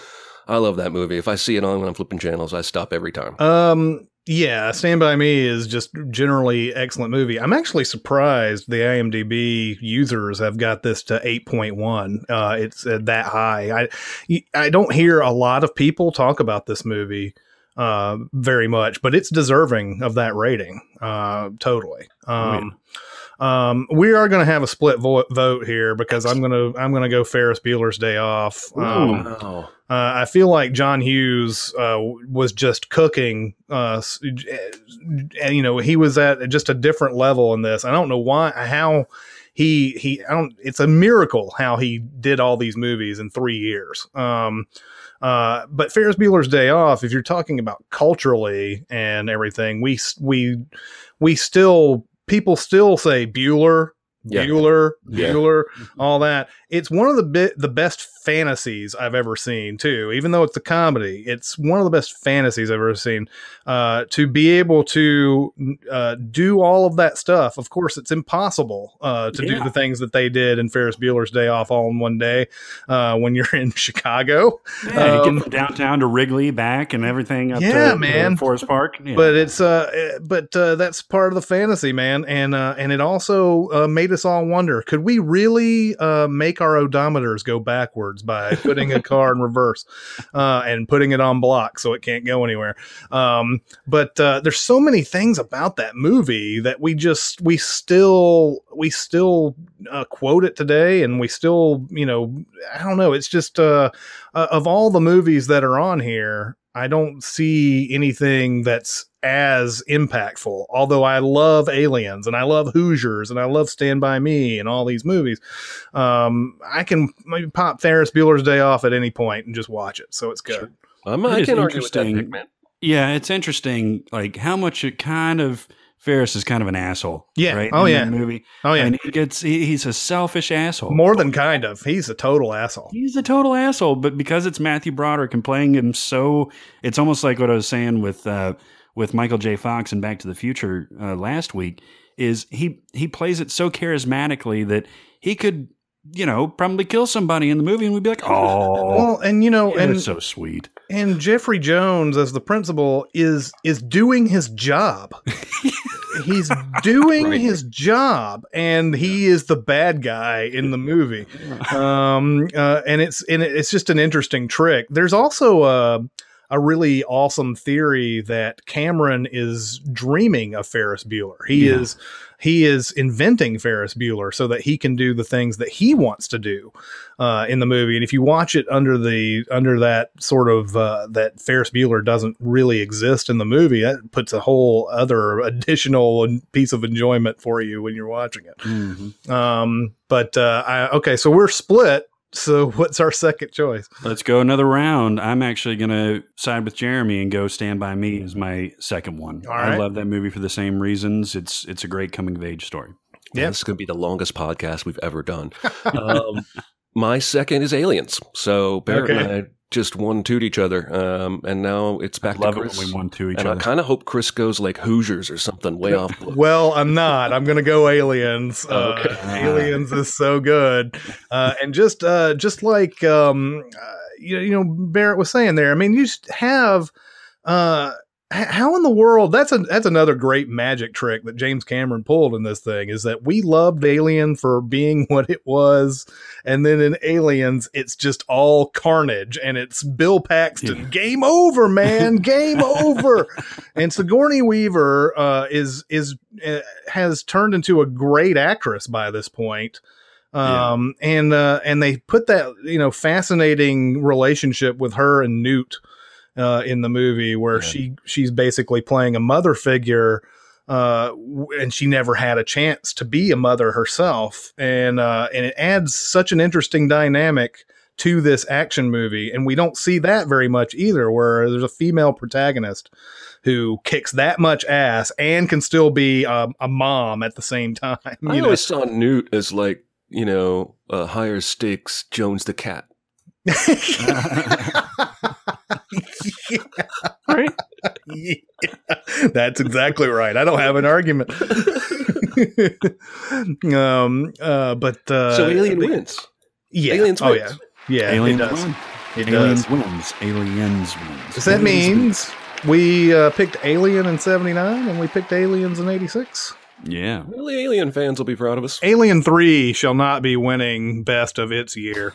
I love that movie. If I see it on when I'm flipping channels, I stop every time. Um, yeah, Stand by Me is just generally excellent movie. I'm actually surprised the IMDb users have got this to 8.1. Uh, it's uh, that high. I I don't hear a lot of people talk about this movie uh very much, but it's deserving of that rating. Uh, totally. Um. Um, we are going to have a split vo- vote here because I'm going to I'm going to go Ferris Bueller's Day Off. Um, Wow. uh, I feel like John Hughes uh, was just cooking. Uh, and, you know, he was at just a different level in this. I don't know why, how he he. I don't. It's a miracle how he did all these movies in three years. Um, uh, but Ferris Bueller's Day Off. If you're talking about culturally and everything, we we we still people still say Bueller. Yeah. Bueller, Yeah. Bueller, all that. It's one of the bit the best fantasies I've ever seen too. Even though it's a comedy, it's one of the best fantasies I've ever seen. Uh, to be able to uh, do all of that stuff, of course, it's impossible uh, to do the things that they did in Ferris Bueller's Day Off all in one day uh, when you're in Chicago. Yeah, you Um, get downtown to Wrigley back and everything up Yeah, to, man. to Forest Park. Yeah. but it's uh eh, but uh that's part of the fantasy man and uh and it also uh, made us all wonder could we really uh make our odometers go backwards by putting a car in reverse uh and putting it on block so it can't go anywhere. Um but uh there's so many things about that movie that we just we still we still uh, quote it today and we still you know i don't know. It's just uh uh, of all the movies that are on here, I don't see anything that's as impactful. Although I love Aliens and I love Hoosiers and I love Stand by Me and all these movies, um, I can maybe pop Ferris Bueller's Day Off at any point and just watch it. So it's good. I'm, It I is can't argue with that interesting. pick, man. Yeah, it's interesting, like how much it kind of Ferris is kind of an asshole. Yeah. Right. Oh, in yeah. that movie. Oh, yeah. And he gets he, he's a selfish asshole. More than kind of. He's a total asshole. He's a total asshole, but because it's Matthew Broderick and playing him so, it's almost like what I was saying with uh, with Michael J. Fox and Back to the Future uh, last week. Is he he plays it so charismatically that he could you know probably kill somebody in the movie and we'd be like, oh, Well, and you know, and it's so sweet. and Jeffrey Jones as the principal is is doing his job. He's doing Right. his job, and he is the bad guy in the movie. Um, uh, and it's and it's just an interesting trick. There's also a a really awesome theory that Cameron is dreaming of Ferris Bueller. He Yeah. is he is inventing Ferris Bueller so that he can do the things that he wants to do uh, in the movie. And if you watch it under the under that sort of uh, that Ferris Bueller doesn't really exist in the movie, that puts a whole other additional piece of enjoyment for you when you're watching it. Mhm. Um, but uh, I, okay, so we're split. So what's our second choice? Let's go another round. I'm actually going to side with Jeremy and go Stand by Me as my second one. All I love that movie for the same reasons. It's it's a great coming of age story. Yeah, Yep. this is going to be the longest podcast we've ever done. um, my second is Aliens. So Barrett and I just one twoed each other, um, and now it's back Love to it Chris. when we one to each and other. I kind of hope Chris goes like Hoosiers or something way off. book. Well, I'm not. I'm going to go Aliens. Uh, Okay. Aliens is so good, uh, and just uh, just like um, uh, you, you know Barrett was saying there. I mean, you have. Uh, h- how in the world? That's a that's another great magic trick that James Cameron pulled in this thing. Is that we loved Alien for being what it was, and then in Aliens, it's just all carnage, and it's Bill Paxton. Yeah. Game over, man. Game over. And Sigourney Weaver uh, is is uh, has turned into a great actress by this point. Um, and uh, and they put that you know fascinating relationship with her and Newt uh, in the movie where Yeah. she she's basically playing a mother figure uh, and she never had a chance to be a mother herself and uh, and it adds such an interesting dynamic to this action movie and we don't see that very much either where there's a female protagonist who kicks that much ass and can still be a, a mom at the same time I you know? always saw Newt as like you know uh, higher stakes Jones the cat. right? yeah, that's exactly right. I don't have an argument. um, uh, but uh, so Alien the- wins. Yeah. Aliens oh wins. yeah. Yeah. Aliens it does. win. It Aliens does. wins. Aliens wins. So that Aliens means we uh, picked Alien in '79 and we picked Aliens in '86. yeah. Well, the Alien fans will be proud of us. Alien Three shall not be winning best of its year,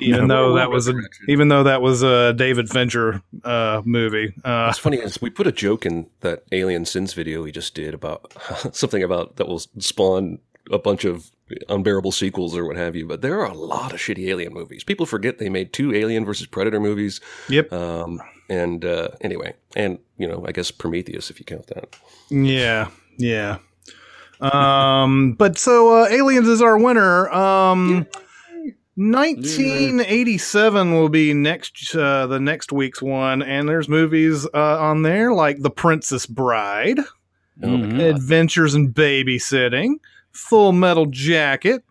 even No. though that was a Resurrection. even though that was a David Fincher uh, movie. Uh, What's funny is we put a joke in that Alien Sins video we just did about something about that will spawn a bunch of unbearable sequels or what have you. But there are a lot of shitty Alien movies. People forget they made two Alien versus Predator movies. yep. Um, and uh, anyway, and you know, I guess Prometheus if you count that. Yeah, yeah. Um, but so uh, Aliens is our winner. Um, 1987 will be next uh, the next week's one, and there's movies uh, on there like The Princess Bride, Oh my Mhm. Adventures in Babysitting, Full Metal Jacket,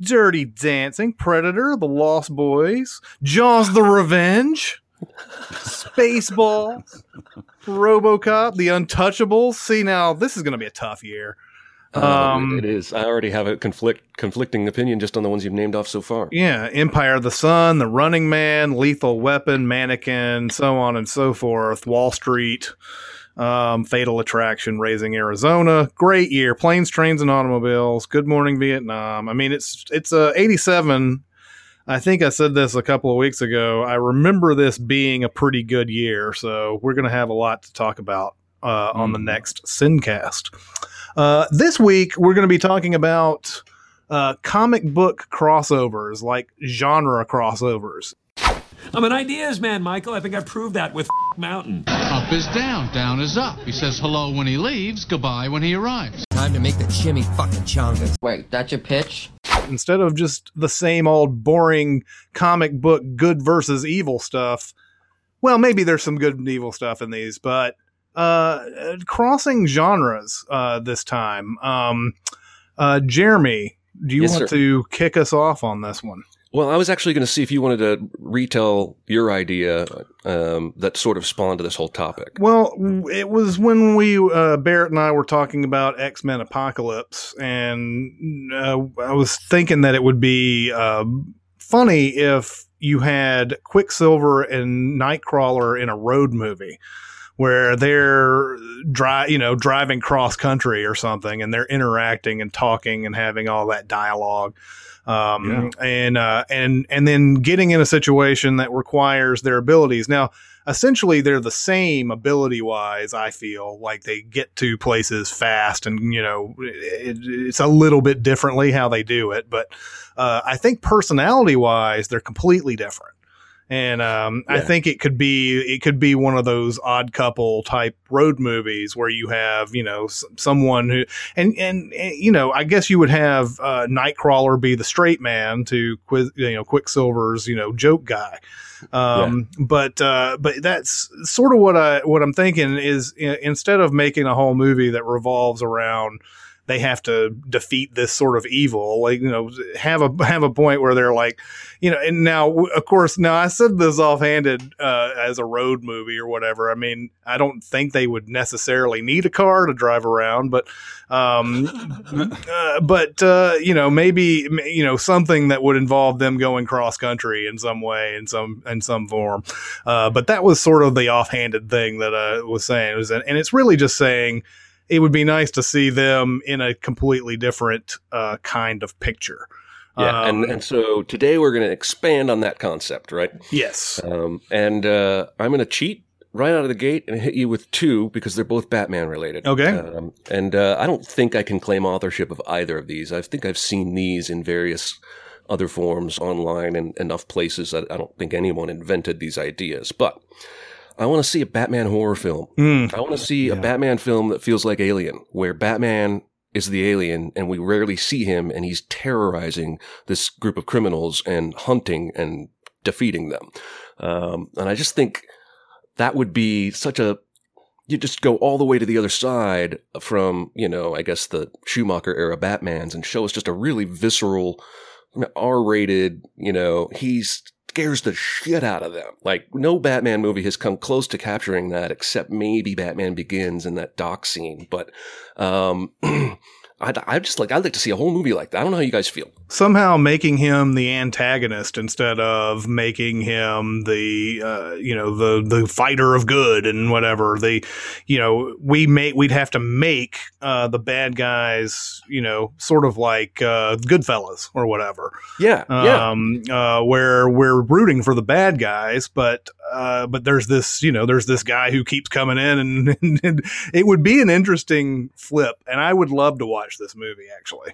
Dirty Dancing, Predator, The Lost Boys, Jaws: The Revenge, Spaceballs, RoboCop, The Untouchables. See now, this is going to be a tough year. Um, Um, it is. I already have a conflict conflicting opinion just on the ones you've named off so far. Yeah, Empire of the Sun, The Running Man, Lethal Weapon, Mannequin, so on and so forth. Wall Street, um, Fatal Attraction, Raising Arizona. Great year. Planes, Trains, and Automobiles. Good Morning Vietnam. I mean, it's it's uh, 87. I think I said this a couple of weeks ago. I remember this being a pretty good year, so we're going to have a lot to talk about uh, on the Mhm. next Sincast. Uh, this week, we're going to be talking about uh, comic book crossovers, like genre crossovers. I'm an ideas man, Michael. I think I proved that with Mountain. Up is down, down is up. He says hello when he leaves, goodbye when he arrives. Time to make the chimmy fucking chongas. Wait, that's your pitch? Instead of just the same old boring comic book good versus evil stuff, well, maybe there's some good and evil stuff in these, but uh, crossing genres uh, this time. Um, uh, Jeremy, do you Yes, want sir. to kick us off on this one? Well, I was actually going to see if you wanted to retell your idea um, that sort of spawned to this whole topic. Well, it was when we uh, Barrett and I were talking about X Men Apocalypse, and uh, I was thinking that it would be uh, funny if you had Quicksilver and Nightcrawler in a road movie. Where they're dri- you know, driving cross country or something, and they're interacting and talking and having all that dialogue, um, and uh, and and then getting in a situation that requires their abilities. Now, essentially they're the same ability wise i feel like they get to places fast and you know it, it's a little bit differently how they do it but uh, i think personality wise they're completely different and um, I think it could be it could be one of those odd couple type road movies where you have you know s- someone who and, and and you know I guess you would have uh, Nightcrawler be the straight man to Quiz, you know Quicksilver's you know joke guy, um, but uh, but that's sort of what I what I'm thinking is i- instead of making a whole movie that revolves around they have to defeat this sort of evil like you know have a have a point where they're like you know and now of course now i said this offhanded uh, as a road movie or whatever. I mean i don't think they would necessarily need a car to drive around but um uh, but uh, you know maybe you know something that would involve them going cross country in some way in some in some form. Uh, but that was sort of the offhanded thing that i was saying. It was and it's really just saying it would be nice to see them in a completely different uh, kind of picture. Yeah, Um, and, and so today we're going to expand on that concept, right? yes, Um, and uh, I'm going to cheat right out of the gate and hit you with two because they're both Batman related. Okay. Um, and uh, I don't think I can claim authorship of either of these. I think I've seen these in various other forms online and enough places that I don't think anyone invented these ideas. But I want to see a Batman horror film. Mm. I want to see a Batman film that feels like Alien, where Batman is the alien and we rarely see him and he's terrorizing this group of criminals and hunting and defeating them. Um, and I just think that would be such a you just go all the way to the other side from, you know, I guess the Schumacher era Batmans and show us just a really visceral, R rated, you know, he scares the shit out of them. Like, no Batman movie has come close to capturing that except maybe Batman Begins in that dock scene. But, um, I'd, I'd just like, I'd like to see a whole movie like that. I don't know how you guys feel. somehow making him the antagonist instead of making him the uh, you know the the fighter of good and whatever the you know we may we'd have to make uh, the bad guys you know sort of like uh, Goodfellas or whatever Yeah. Yeah. um, uh, where we're rooting for the bad guys, but uh, but there's this you know there's this guy who keeps coming in, and, and it would be an interesting flip, and I would love to watch this movie actually.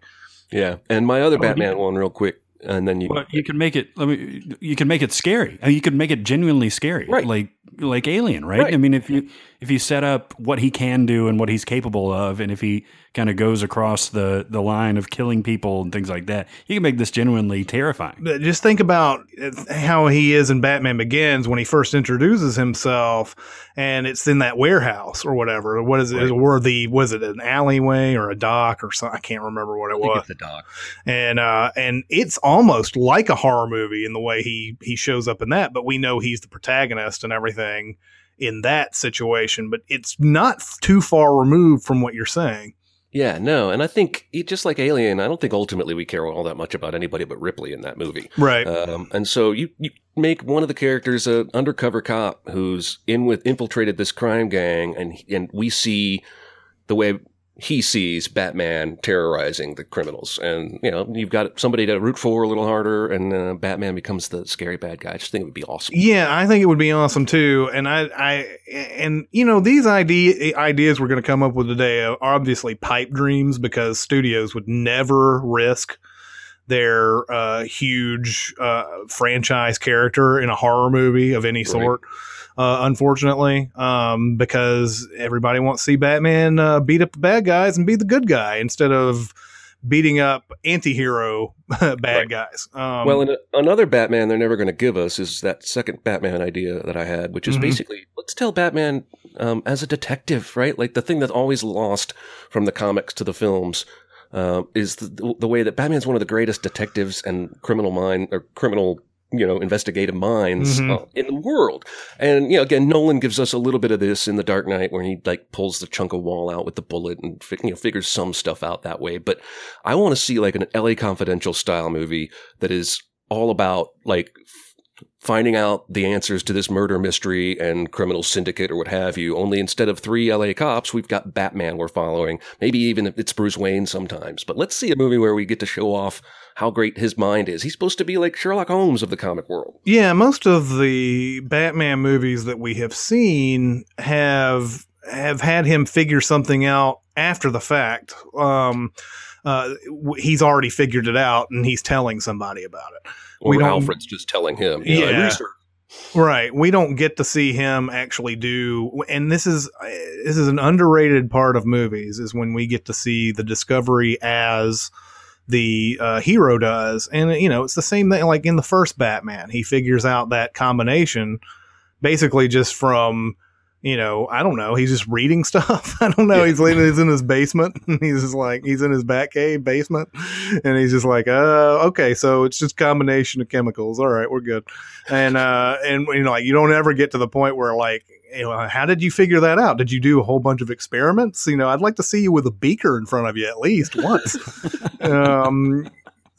Yeah. And my other Oh, you- Batman one, real quick, and then you. Well, you can make it. Let me. You can make it scary. You can make it genuinely scary, Right. Like like Alien, right? Right. I mean, if you if you set up what he can do and what he's capable of, and if he kind of goes across the the line of killing people and things like that, you can make this genuinely terrifying. But just think about how he is in Batman Begins when he first introduces himself, and it's in that warehouse or whatever. What is it? Right. Or the was it an alleyway or a dock or something? I can't remember what it I think was. the dock, and uh, and it's almost like a horror movie in the way he he shows up in that. But we know he's the protagonist and everything in that situation. But it's not too far removed from what you're saying. Yeah, no, and I think just like Alien, I don't think ultimately we care all that much about anybody but Ripley in that movie. Right. Um, and so you, you make one of the characters an undercover cop who's in with infiltrated this crime gang, and and we see the way he sees Batman terrorizing the criminals, and you know you've got somebody to root for a little harder, and uh, Batman becomes the scary bad guy. I just think it would be awesome. Yeah, I think it would be awesome too. And I, I, and you know, these idea ideas we're going to come up with today are obviously pipe dreams because studios would never risk their uh, huge uh, franchise character in a horror movie of any sort. Uh, unfortunately, um, because everybody wants to see Batman uh, beat up the bad guys and be the good guy instead of beating up anti-hero bad Right. guys. Um, well, and another Batman they're never going to give us is that second Batman idea that I had, which is Mhm. basically let's tell Batman um, as a detective, right? Like the thing that's always lost from the comics to the films uh, is the, the way that Batman's one of the greatest detectives and criminal mind or criminal you know investigative minds Mhm. uh, in the world and you know again nolan gives us a little bit of this in the dark knight where he like pulls the chunk of wall out with the bullet and you know figures some stuff out that way but i want to see like an la confidential style movie that is all about like finding out the answers to this murder mystery and criminal syndicate or what have you only instead of three la cops we've got batman we're following maybe even it's bruce wayne sometimes but let's see a movie where we get to show off how great his mind is he's supposed to be like sherlock holmes of the comic world Yeah, most of the Batman movies that we have seen have have had him figure something out after the fact. Um, uh, he's already figured it out, and he's telling somebody about it. Or alfred's just telling him you know, I Yeah. Right. We don't get to see him actually do and this is this is an underrated part of movies is when we get to see the discovery as the uh, hero does. And you know, it's the same thing like in the first Batman. He figures out that combination basically just from you know, I don't know. He's just reading stuff. I don't know. He's living. He's in his basement. he's just like he's in his back Batcave basement, and he's just like, uh, okay, so it's just combination of chemicals. All right, we're good. And uh, and you know, like you don't ever get to the point where like, you know, how did you figure that out? Did you do a whole bunch of experiments? You know, I'd like to see you with a beaker in front of you at least once. um,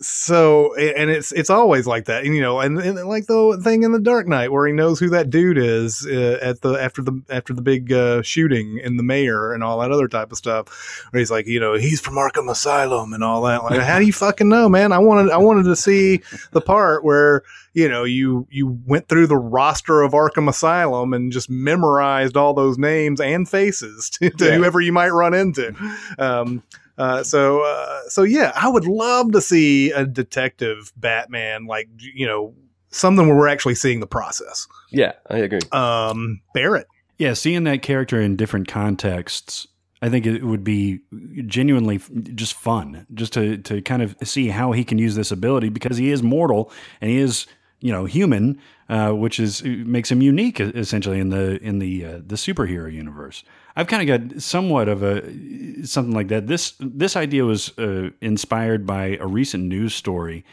so and it's it's always like that and you know and, and like the thing in the dark knight where he knows who that dude is uh, at the after the after the big uh, shooting in the mayor and all that other type of stuff where he's like you know he's from arkham asylum and all that. Like how do you fucking know man? I wanted i wanted to see the part where you know you you went through the roster of arkham asylum and just memorized all those names and faces to, to Yeah. whoever you might run into. Um uh, so, uh, so yeah, I would love to see a detective Batman, like you know, something where we're actually seeing the process. yeah i agree Um, Barrett, Yeah, seeing that character in different contexts, I think it would be genuinely just fun, just to to kind of see how he can use this ability because he is mortal and he is you know human, uh, which is makes him unique essentially in the in the uh, the superhero universe. I've kind of got somewhat of a something like that. This this idea was uh, inspired by a recent news story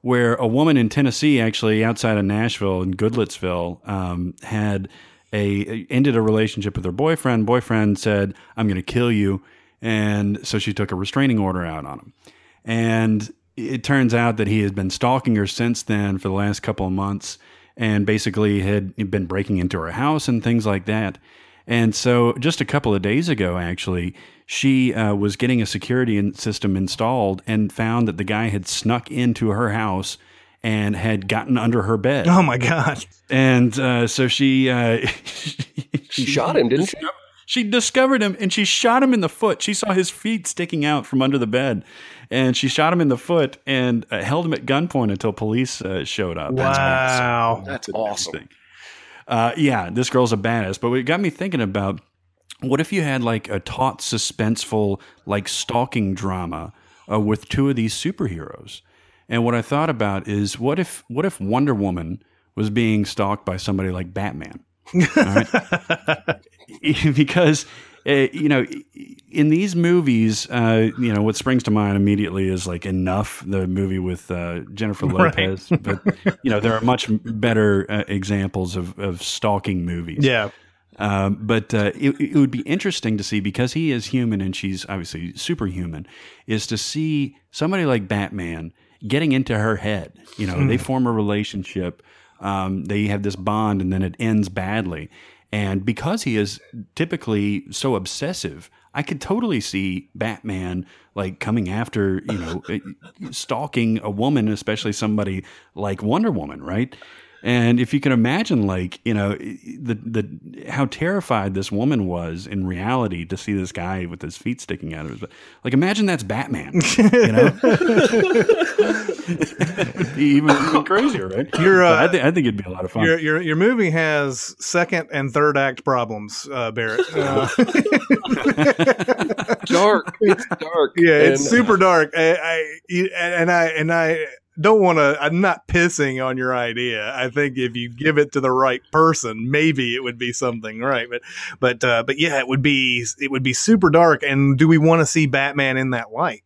where a woman in Tennessee, actually outside of Nashville in Goodlettsville, um, had a ended a relationship with her boyfriend. Boyfriend said, "I'm going to kill you," and so she took a restraining order out on him. And it turns out that he had been stalking her since then for the last couple of months, and basically had been breaking into her house and things like that. And so, just a couple of days ago, actually, she uh, was getting a security system installed and found that the guy had snuck into her house and had gotten under her bed. oh my god, And uh, so she, uh, she shot him didn't she she discovered him and she shot him in the foot. She saw his feet sticking out from under the bed, and she shot him in the foot and uh, held him at gunpoint until police uh, showed up. wow, that's awesome Uh, yeah, this girl's a badass. But it got me thinking about what if you had like a taut, suspenseful, like stalking drama uh, with two of these superheroes? And what I thought about is what if what if Wonder Woman was being stalked by somebody like Batman? All right? because uh, you know in these movies uh, you know what springs to mind immediately is like enough the movie with uh, jennifer Right. lopez but you know there are much better uh, examples of, of stalking movies yeah, um, but uh, it, it would be interesting to see because he is human and she's obviously superhuman, is to see somebody like Batman getting into her head. You know, they form a relationship, um, they have this bond, and then it ends badly. And because he is typically so obsessive, I could totally see Batman like coming after, you know, stalking a woman, especially somebody like Wonder Woman, right? And if you can imagine, like you know, the the how terrified this woman was in reality to see this guy with his feet sticking out of his, like imagine that's Batman, you know, It'd be even even crazier, right? You're, uh, I think I think it'd be a lot of fun. your your your movie has second and third act problems, uh, Barrett. Uh, dark it's dark yeah, it's And, super dark. I, I you- and I and I don't want to. I'm not pissing on your idea. I think if you give it to the right person, maybe it would be something right. But but uh, but yeah, it would be it would be super dark. And do we want to see Batman in that light?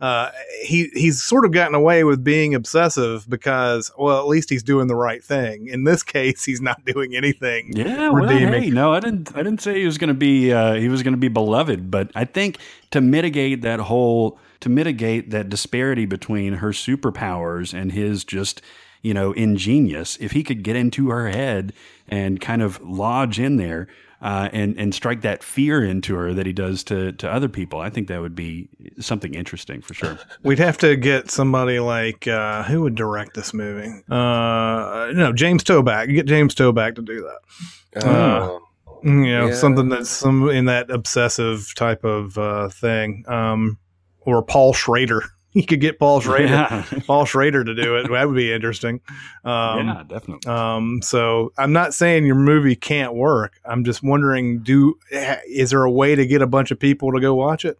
Uh, he he's sort of gotten away with being obsessive because well at least he's doing the right thing. In this case he's not doing anything yeah well, hey, no i didn't i didn't say he was going to be uh, he was going to be beloved but i think to mitigate that whole to mitigate that disparity between her superpowers and his just you know ingenious if he could get into her head and kind of lodge in there uh, and and strike that fear into her that he does to to other people. I think that would be something interesting for sure. We'd have to get somebody like uh, who would direct this movie? Uh, no, James Toback. Get James Toback to do that. Oh. Uh, you know, yeah. something that's some in that obsessive type of uh, thing. Um, or Paul Schrader. you could get Paul Schrader, yeah. Paul Schrader to do it. That would be interesting. Um, yeah, definitely. Um, so I'm not saying your movie can't work. I'm just wondering, do is there a way to get a bunch of people to go watch it?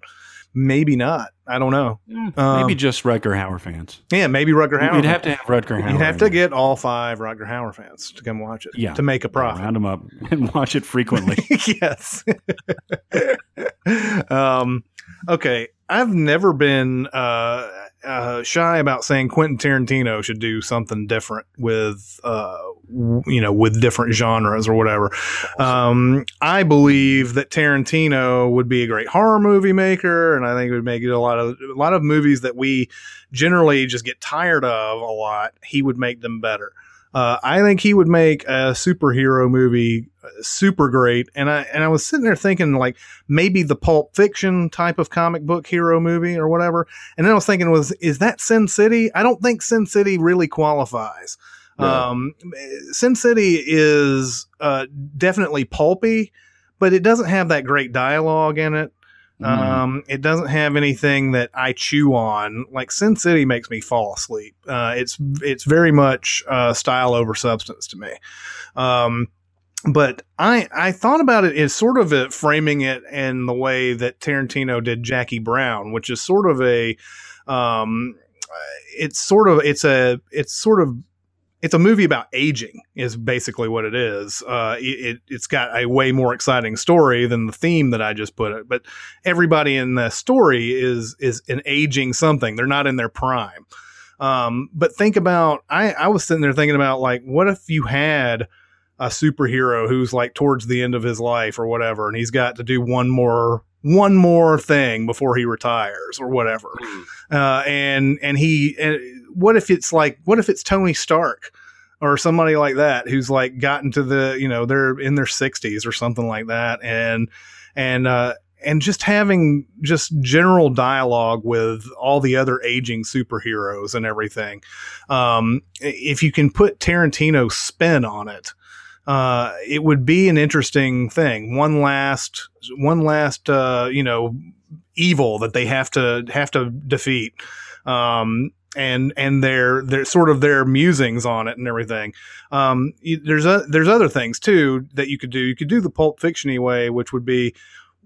Maybe not. I don't know. Yeah, um, maybe just Rutger Hauer fans. Yeah, maybe Rutger Hauer. You'd have to have Rutger Hauer. You'd have to get all five Rutger Hauer fans to come watch it. Yeah, to make a profit. Round them up and watch it frequently. yes. um, okay, I've never been uh, uh, shy about saying Quentin Tarantino should do something different with, uh, you know, with different genres or whatever. Um, I believe that Tarantino would be a great horror movie maker, and I think it would make a lot of a lot of movies that we generally just get tired of a lot. He would make them better. Uh, I think he would make a superhero movie uh, super great. And I and I was sitting there thinking like maybe the Pulp Fiction type of comic book hero movie or whatever. And then I was thinking was is that Sin City? I don't think Sin City really qualifies. No. Um, Sin City is uh, definitely pulpy, but it doesn't have that great dialogue in it. Mm. Um, it doesn't have anything that I chew on. Like Sin City makes me fall asleep. Uh, it's it's very much uh, style over substance to me. Um, but I I thought about it as sort of a, framing it in the way that Tarantino did Jackie Brown, which is sort of a um, it's sort of it's a it's sort of it's a movie about aging is basically what it is. Uh, it, it's got a way more exciting story than the theme that i just put it but everybody in the story is is an aging something. They're not in their prime. Um, but think about I, I was sitting there thinking about like what if you had a superhero who's like towards the end of his life or whatever and he's got to do one more one more thing before he retires or whatever. Mm. Uh, and and he and what if it's like what if it's Tony Stark or somebody like that who's like gotten to the you know they're in their 60s or something like that and and uh and just having just general dialogue with all the other aging superheroes and everything um if you can put Tarantino's spin on it uh, it would be an interesting thing. One last, one last, uh, you know, evil that they have to have to defeat. Um, and and their their sort of their musings on it and everything. Um, there's a, there's other things too that you could do. You could do the Pulp Fictiony way, which would be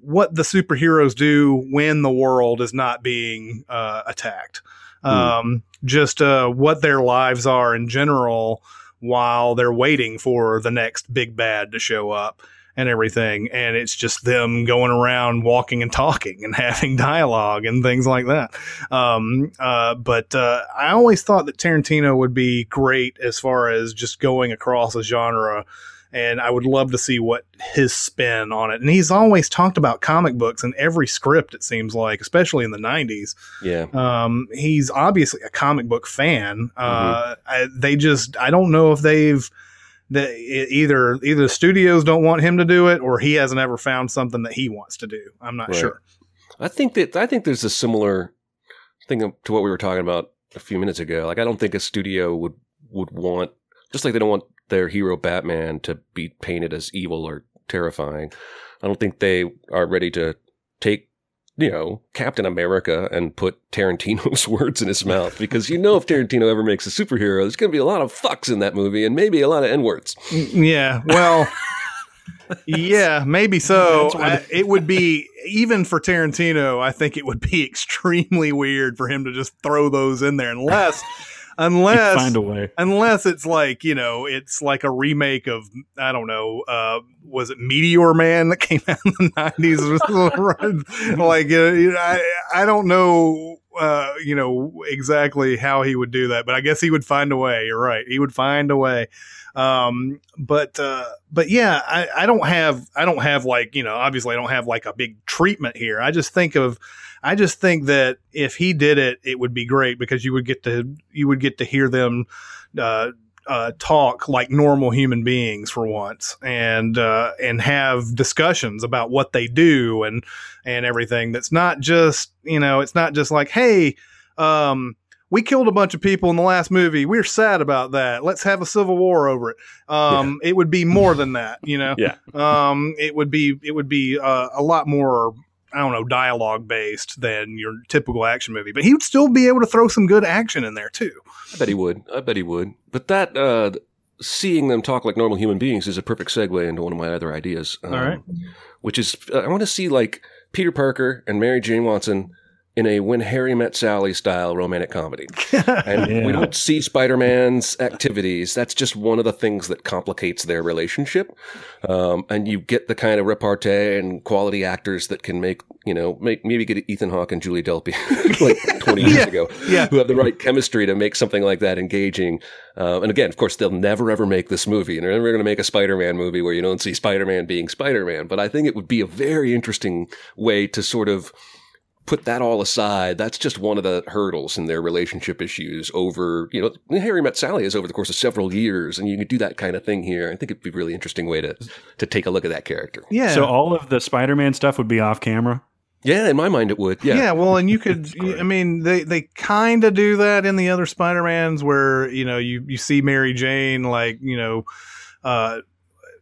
what the superheroes do when the world is not being uh, attacked. Hmm. Um, just uh, what their lives are in general while they're waiting for the next big bad to show up and everything. And it's just them going around walking and talking and having dialogue and things like that. Um, uh, but uh, I always thought that Tarantino would be great as far as just going across a genre and I would love to see what his spin on it. And he's always talked about comic books in every script, it seems like, especially in the 90s. Yeah. Um, he's obviously a comic book fan. Uh, mm-hmm. I, they just, I don't know if they've, that either either the studios don't want him to do it or he hasn't ever found something that he wants to do. I'm not right. sure. I think that I think there's a similar thing to what we were talking about a few minutes ago. Like I don't think a studio would would want just like they don't want their hero Batman to be painted as evil or terrifying. I don't think they are ready to take you know, Captain America and put Tarantino's words in his mouth because you know if Tarantino ever makes a superhero, there's going to be a lot of fucks in that movie and maybe a lot of N words. Yeah, well, yeah, maybe so. I, it would be even for Tarantino. I think it would be extremely weird for him to just throw those in there, unless unless find a way. unless it's like you know it's like a remake of i don't know uh was it meteor man that came out in the 90s like uh, I, I don't know uh you know exactly how he would do that but i guess he would find a way you're right he would find a way. Um but uh but yeah i i don't have i don't have like you know obviously i don't have like a big treatment here. I just think of I just think that if he did it, it would be great because you would get to you would get to hear them uh, uh, talk like normal human beings for once, and uh, and have discussions about what they do and and everything. That's not just you know, it's not just like, hey, um, we killed a bunch of people in the last movie. We're sad about that. Let's have a civil war over it. Um, It would be more than that, you know. Yeah. Um, it would be it would be uh, a lot more I don't know, dialogue based than your typical action movie. But he would still be able to throw some good action in there too. I bet he would. I bet he would. But that uh, seeing them talk like normal human beings is a perfect segue into one of my other ideas. Um, All right. Which is, uh, I want to see like Peter Parker and Mary Jane Watson in a When Harry Met Sally style romantic comedy. And Yeah. we don't see Spider Man's activities. That's just one of the things that complicates their relationship. Um, and you get the kind of repartee and quality actors that can make, you know, make maybe get Ethan Hawke and Julie Delpy like 20 years Yeah. ago, Yeah. who have the right chemistry to make something like that engaging. Uh, and again, of course, they'll never ever make this movie, and they're never going to make a Spider-Man movie where you don't see Spider-Man being Spider-Man. But I think it would be a very interesting way to sort of put that all aside. That's just one of the hurdles in their relationship issues over, you know, Harry met Sally is over the course of several years, and you could do that kind of thing here. I think it'd be a really interesting way to to take a look at that character. Yeah. So all of the Spider-Man stuff would be off camera. Yeah, in my mind, it would. yeah. Yeah, well, and you could, I mean, they, they kind of do that in the other Spider-Mans where, you know, you, you see Mary Jane, like, you know, uh,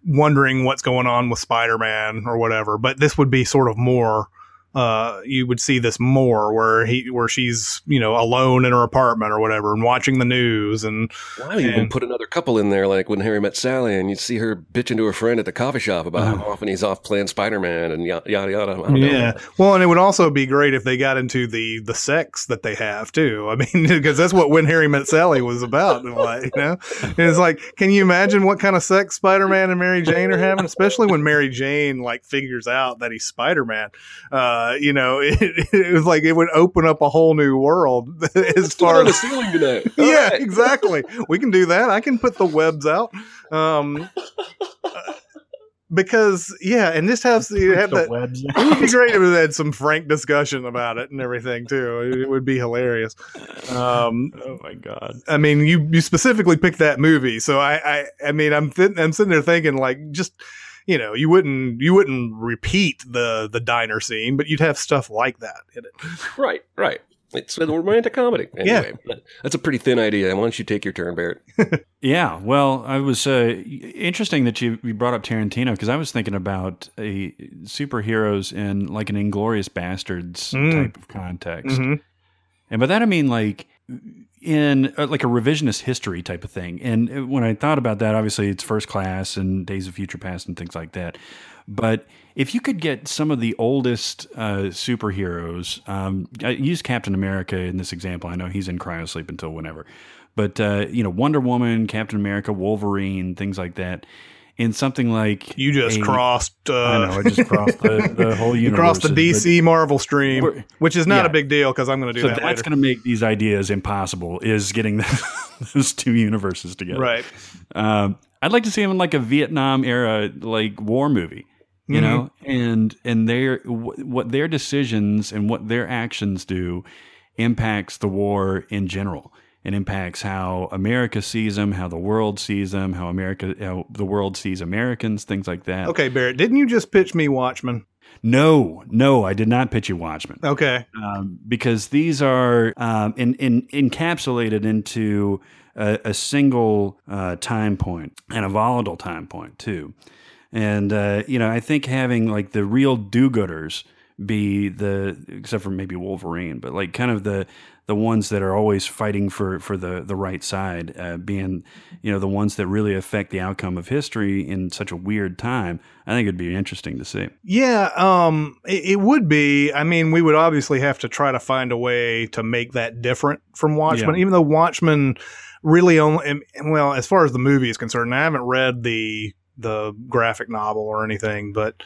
wondering what's going on with Spider-Man or whatever. But this would be sort of more, uh, you would see this more where he, where she's, you know, alone in her apartment or whatever and watching the news and, don't you even put another couple in there, like when Harry met Sally, and you'd see her bitching to her friend at the coffee shop about how often he's off playing Spider Man and yada yada. yada. Don't know. Yeah. Well, and it would also be great if they got into the the sex that they have too. I mean, because that's what When Harry Met Sally was about. in a You know, And it's like, can you imagine what kind of sex Spider Man and Mary Jane are having? Especially when Mary Jane like figures out that he's Spider Man. Uh, you know, it, it was like it would open up a whole new world as Put far on the ceiling today. yeah, All right. exactly. We can do that. I can put the webs out. Um, uh, because yeah, and this has to have The that. webs. It would be great if it had some frank discussion about it and everything too. It would be hilarious. Um, oh my god. I mean, you you specifically picked that movie, so I I, I mean, I'm th- I'm sitting there thinking like just you know you wouldn't you wouldn't repeat the the diner scene, but you'd have stuff like that in it. Right, right. It's a romantic comedy. Anyway, that's a pretty thin idea. Why don't you take your turn, Barrett? Yeah, well, I was uh, interesting that you, you brought up Tarantino because I was thinking about a superheroes in like an Inglourious Basterds Mm. type of context, Mhm. and by that I mean like in uh, like a revisionist history type of thing. And uh, when I thought about that, obviously it's First Class and Days of Future Past and things like that. But if you could get some of the oldest uh, superheroes, um, I use Captain America in this example. I know he's in cryosleep until whenever, but uh, you know Wonder Woman, Captain America, Wolverine, things like that. In something like You just a- crossed. Uh, I know I just crossed the, the whole You universe. crossed the DC Marvel stream, which is not yeah. a big deal because I'm going to do So that that's going to make these ideas impossible. Is getting those two universes together, Right. Um, I'd like to see them in like a Vietnam era like war movie, you Mhm. know, and and their wh- what their decisions and what their actions do impacts the war in general. It impacts how America sees them, how the world sees them, how America, how the world sees Americans, things like that. Okay, Barrett, didn't you just pitch me Watchmen? No, no, I did not pitch you Watchmen Okay. um, because these are um, in, in, encapsulated into a, a single uh, time point and a volatile time point too. And uh, you know, I think having like the real do-gooders be the except for maybe Wolverine, but like kind of the the ones that are always fighting for for the the right side, uh, being you know the ones that really affect the outcome of history in such a weird time. I think it'd be interesting to see. Yeah, um, it, it would be. I mean, we would obviously have to try to find a way to make that different from Watchmen, Yeah. even though Watchmen really only, well, as far as the movie is concerned, I haven't read the the graphic novel or anything, but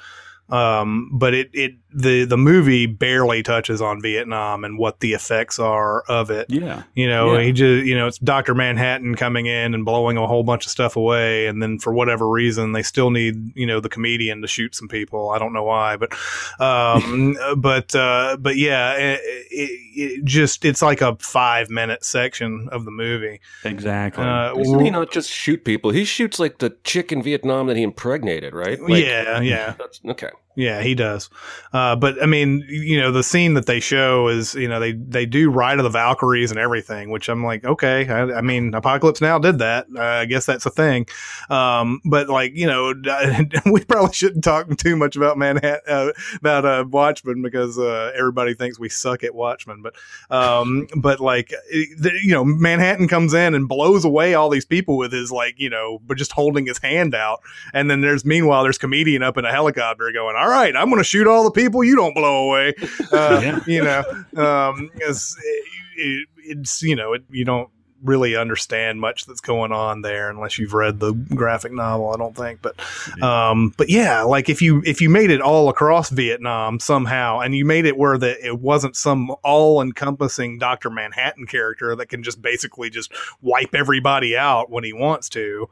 um, but it it the the movie barely touches on Vietnam and what the effects are of it. Yeah, You know, Yeah. he just you know it's Doctor Manhattan coming in and blowing a whole bunch of stuff away, and then for whatever reason they still need you know the comedian to shoot some people. I don't know why, but um, but uh, but yeah, it, it, it just it's like a five minute section of the movie. exactly. Uh, Doesn't he not just shoot people? He shoots like the chick in Vietnam that he impregnated, right? Like, yeah, yeah. That's, okay. Yeah, he does. Uh, but I mean, you know, the scene that they show is, you know, they they do Ride of the Valkyries and everything, which I'm like, okay. I, I mean, Apocalypse Now did that. Uh, I guess that's a thing. Um, but like, you know, we probably shouldn't talk too much about Manhattan uh, about uh, Watchmen because uh, everybody thinks we suck at Watchmen. But um, but like, you know, Manhattan comes in and blows away all these people with his like, you know, but just holding his hand out. And then there's meanwhile there's comedian up in a helicopter going, "All right, I'm going to shoot all the people you don't blow away." Uh, Yeah. You know, um, it's, it, it's you know it, you don't really understand much that's going on there unless you've read the graphic novel. I don't think, but um, but yeah, like if you if you made it all across Vietnam somehow, and you made it where that it wasn't some all encompassing Doctor Manhattan character that can just basically just wipe everybody out when he wants to.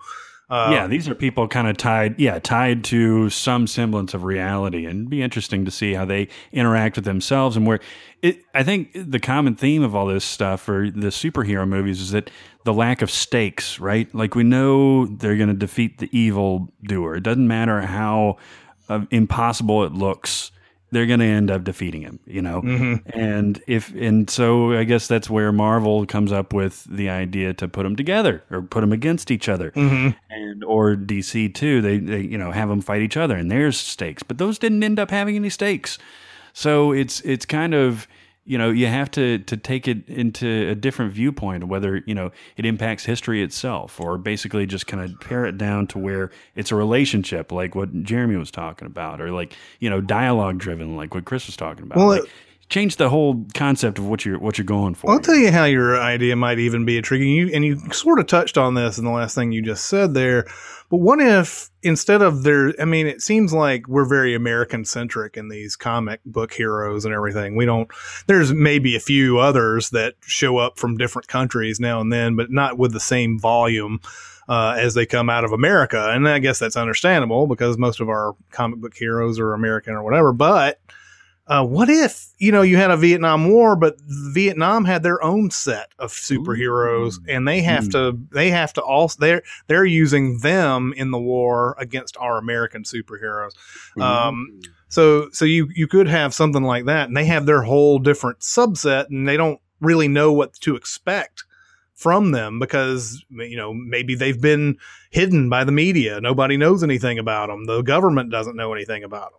Uh, yeah, these are people kind of tied, yeah, tied to some semblance of reality, and it'd be interesting to see how they interact with themselves and where. It, I think the common theme of all this stuff for the superhero movies is that the lack of stakes, right? Like we know they're going to defeat the evil doer. It doesn't matter how uh, impossible it looks. They're going to end up defeating him, you know. Mm-hmm. And if and so, I guess that's where Marvel comes up with the idea to put them together or put them against each other mm-hmm. and or DC too. They they you know have them fight each other, and there's stakes, but those didn't end up having any stakes. So it's it's kind of you know you have to to take it into a different viewpoint whether you know it impacts history itself or basically just kind of pare it down to where it's a relationship like what Jeremy was talking about or like you know dialogue driven like what Chris was talking about. Well, like, it- change the whole concept of what you're what you're going for. I'll tell you how your idea might even be intriguing. You and you sort of touched on this in the last thing you just said there. But what if instead of there, I mean, it seems like we're very American centric in these comic book heroes and everything. We don't. There's maybe a few others that show up from different countries now and then, but not with the same volume. Uh, as they come out of America, and I guess that's understandable because most of our comic book heroes are American or whatever. But uh, what if you know you had a Vietnam War, but Vietnam had their own set of superheroes, and they have to they have to also they're they're using them in the war against our American superheroes. Um, so so you you could have something like that, and they have their whole different subset, and they don't really know what to expect from them because you know maybe they've been hidden by the media nobody knows anything about them the government doesn't know anything about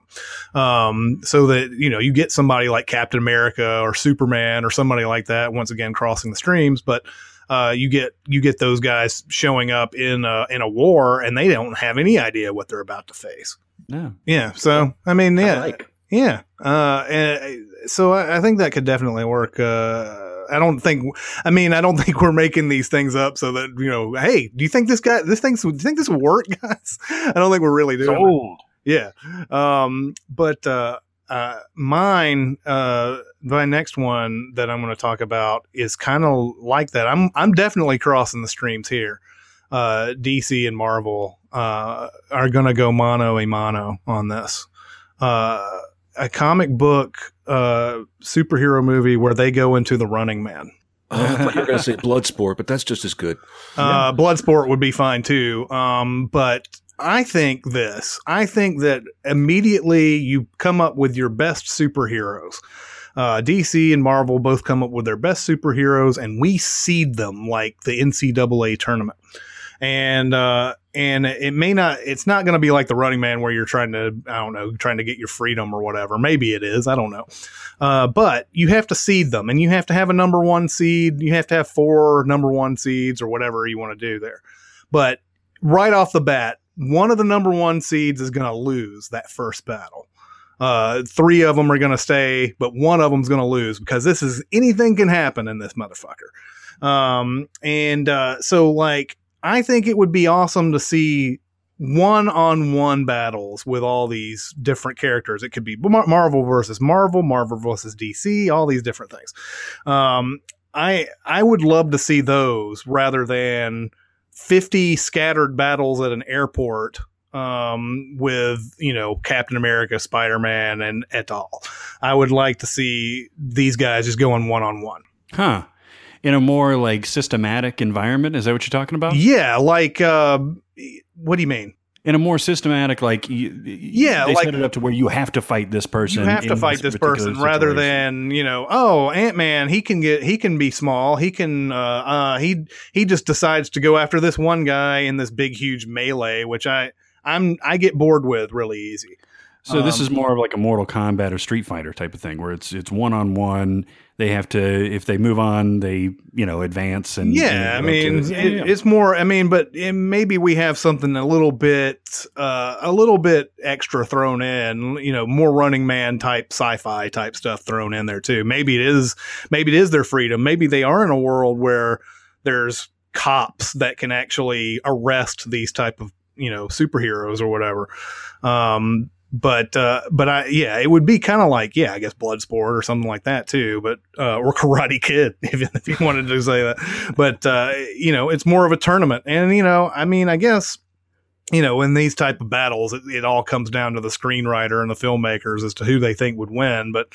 them um, so that you know you get somebody like captain america or superman or somebody like that once again crossing the streams but uh, you get you get those guys showing up in a, in a war and they don't have any idea what they're about to face no. yeah so i mean I yeah like. yeah. Uh, and, so I, I think that could definitely work. Uh, I don't think, I mean, I don't think we're making these things up so that, you know, hey, do you think this guy, this thing's, do you think this will work, guys? I don't think we're really doing it. Yeah. Um, but, uh, uh, mine, uh, my next one that I'm going to talk about is kind of like that. I'm, I'm definitely crossing the streams here. Uh, DC and Marvel, uh, are going to go mono a mono on this. Uh, a comic book, uh, superhero movie where they go into the running man. Oh, I thought you were going to say Bloodsport, but that's just as good. Uh, Bloodsport would be fine too. Um, but I think this. I think that immediately you come up with your best superheroes. Uh, DC and Marvel both come up with their best superheroes, and we seed them like the NCAA tournament. And uh, and it may not. It's not going to be like the Running Man where you're trying to I don't know trying to get your freedom or whatever. Maybe it is. I don't know. Uh, but you have to seed them, and you have to have a number one seed. You have to have four number one seeds or whatever you want to do there. But right off the bat, one of the number one seeds is going to lose that first battle. Uh, three of them are going to stay, but one of them's going to lose because this is anything can happen in this motherfucker. Um, and uh, so, like, I think it would be awesome to see one on one battles with all these different characters. It could be Mar- Marvel versus Marvel, Marvel versus DC, all these different things. Um, I I would love to see those rather than 50 scattered battles at an airport um, with you know Captain America, Spider Man, and et al. I would like to see these guys just going one on one. Huh. In a more like systematic environment, is that what you're talking about? Yeah, like uh, what do you mean? In a more systematic, like you, yeah, they like set it up to where you have to fight this person. you have to fight this particular person rather than you know oh ant-man he can get he can be small he can uh, uh he he just decides to go after this one guy in this big huge melee which i i'm i get bored with really easy So this Um, is more of like a Mortal Kombat or Street Fighter type of thing, where it's it's one on one. They have to if they move on, they you know advance and yeah, I mean. It, it's more. I mean, but it, maybe we have something a little bit, uh, a little bit extra thrown in. You know, more Running Man type sci-fi type stuff thrown in there too. Maybe it is. Maybe it is their freedom. Maybe they are in a world where there's cops that can actually arrest these type of you know superheroes or whatever. Um, but uh, but I yeah, it would be kind of like yeah, I guess Bloodsport or something like that too. But uh, or Karate Kid if, if you wanted to say that. But uh, you know, it's more of a tournament, and you know, I mean, I guess you know, in these type of battles, it, it all comes down to the screenwriter and the filmmakers as to who they think would win. But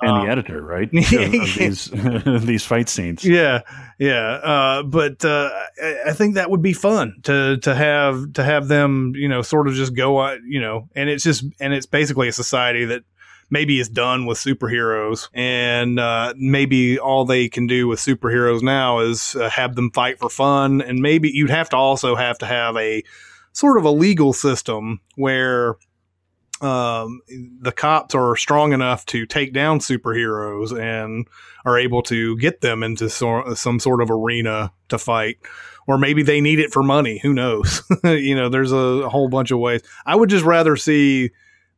and um, the editor, right? of, of these these fight scenes. yeah, yeah. Uh, but uh, I, I think that would be fun to to have to have them, you know, sort of just go, out, you know, and it's just and it's basically a society that maybe is done with superheroes, and uh, maybe all they can do with superheroes now is uh, have them fight for fun, and maybe you'd have to also have to have a sort of a legal system where um, the cops are strong enough to take down superheroes and are able to get them into so, some sort of arena to fight. Or maybe they need it for money. Who knows? you know, there's a, whole bunch of ways. I would just rather see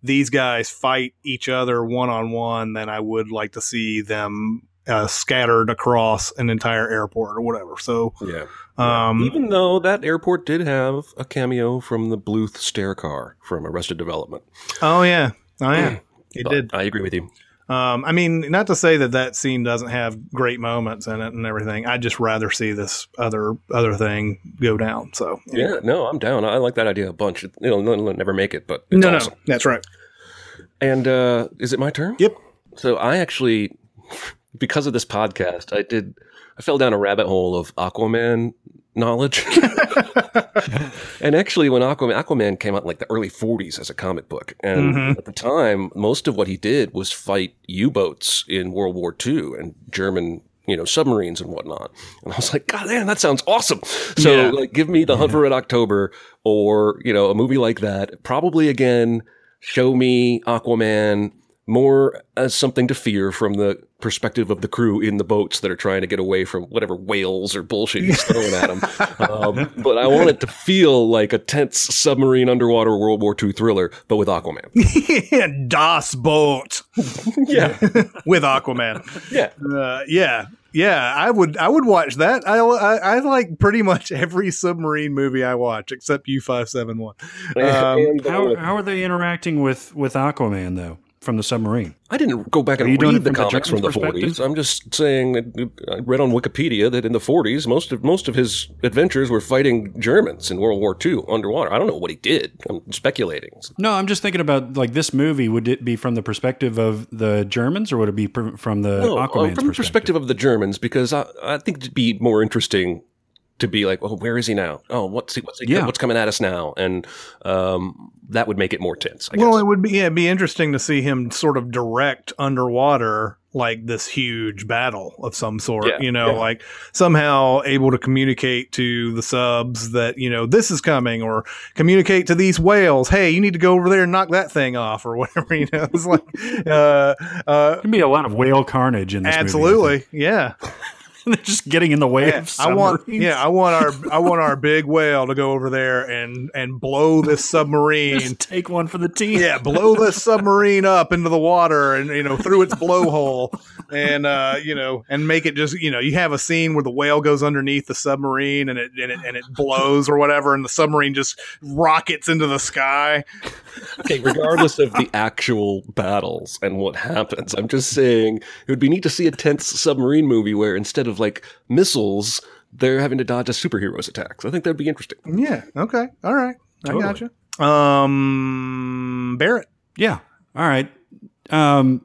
these guys fight each other one on one than I would like to see them uh, scattered across an entire airport or whatever. So, Yeah. um, Even though that airport did have a cameo from the Bluth stair car from Arrested Development. oh yeah, oh yeah, it But did. I agree with you. Um, I mean, not to say that that scene doesn't have great moments in it and everything. I'd just rather see this other other thing go down. So Yeah, no, I'm down. I like that idea a bunch. It, it'll, it'll never make it, but it's no, awesome. no, that's right. And uh, is it my turn? Yep. So I actually, because of this podcast, I did. I fell down a rabbit hole of Aquaman knowledge. and actually, when Aquaman, Aquaman came out in like the early 40s as a comic book, and Mhm. at the time, most of what he did was fight U-boats in World War II and German. You know, submarines and whatnot. And I was like, God damn, that sounds awesome. So, Yeah. like, give me the Hunt for Red October or, you know, a movie like that. Probably again, show me Aquaman more as something to fear from the perspective of the crew in the boats that are trying to get away from whatever whales or bullshit he's throwing at them. Um, but I want it to feel like a tense submarine underwater World War II thriller, but with Aquaman. Das Boot Yeah. with Aquaman. Yeah. Uh, yeah, yeah. I would I would watch that. I, I I like pretty much every submarine movie I watch except U five seven one. Um, And, How how are they interacting with with Aquaman though from the submarine? I didn't go back and read the from the comics from the 40s. I'm just saying that I read on Wikipedia that in the 40s, most of most of his adventures were fighting Germans in World War II underwater. I don't know what he did. I'm speculating. No, I'm just thinking about like this movie. Would it be from the perspective of the Germans, or would it be pr- from the No, uh, Aquaman's from the perspective of the Germans, because I, I think it'd be more interesting to be like, oh, where is he now? Oh, what's he, what's he, Yeah. what's coming at us now? And um, that would make it more tense. I well, guess. it would be yeah, it'd be interesting to see him sort of direct underwater like this huge battle of some sort. Yeah, you know, yeah. like somehow able to communicate to the subs that you know this is coming, or communicate to these whales, hey, you need to go over there and knock that thing off, or whatever. You know, it's like uh, uh, There'd be a lot of whale carnage in this. absolutely, think. yeah. They're just getting in the way Yeah, of I want, yeah, I want our, I want our big whale to go over there and and blow this submarine. Just take one for the team. yeah, blow this submarine up into the water and you know through its blowhole, and uh, you know, and make it just you know you have a scene where the whale goes underneath the submarine and it and it and it blows or whatever, and the submarine just rockets into the sky. okay, regardless of the actual battles and what happens, I'm just saying it would be neat to see a tense submarine movie where instead of like missiles, they're having to dodge a superhero's attacks. I think that'd be interesting. Yeah. Okay. All right. I Totally. gotcha. Um, Barrett. Yeah. All right. Um,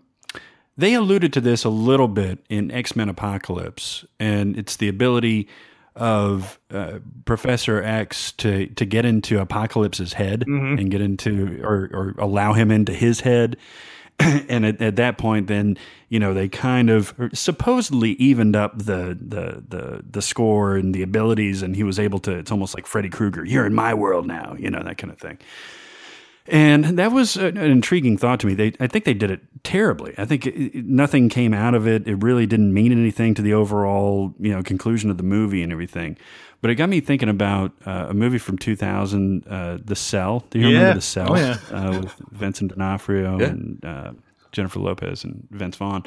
they alluded to this a little bit in X Men Apocalypse, and it's the ability of uh, Professor X to to get into Apocalypse's head Mhm. and get into or or allow him into his head. and at, at that point, then you know they kind of supposedly evened up the, the the the score and the abilities, and he was able to. It's almost like Freddy Krueger. You're in my world now, you know that kind of thing. And that was an intriguing thought to me. They, I think they did it terribly. I think it, nothing came out of it. It really didn't mean anything to the overall, you know, conclusion of the movie and everything. But it got me thinking about uh, a movie from 2000, uh, The Cell. Do you Yeah. remember The Cell? Oh, yeah. Uh, with Vincent D'Onofrio Yeah. and uh, Jennifer Lopez and Vince Vaughn.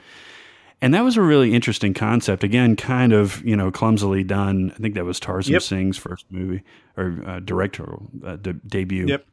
And that was a really interesting concept. Again, kind of you know clumsily done. I think that was Tarzan Yep. Singh's first movie or uh, directorial uh, de- debut. Yep.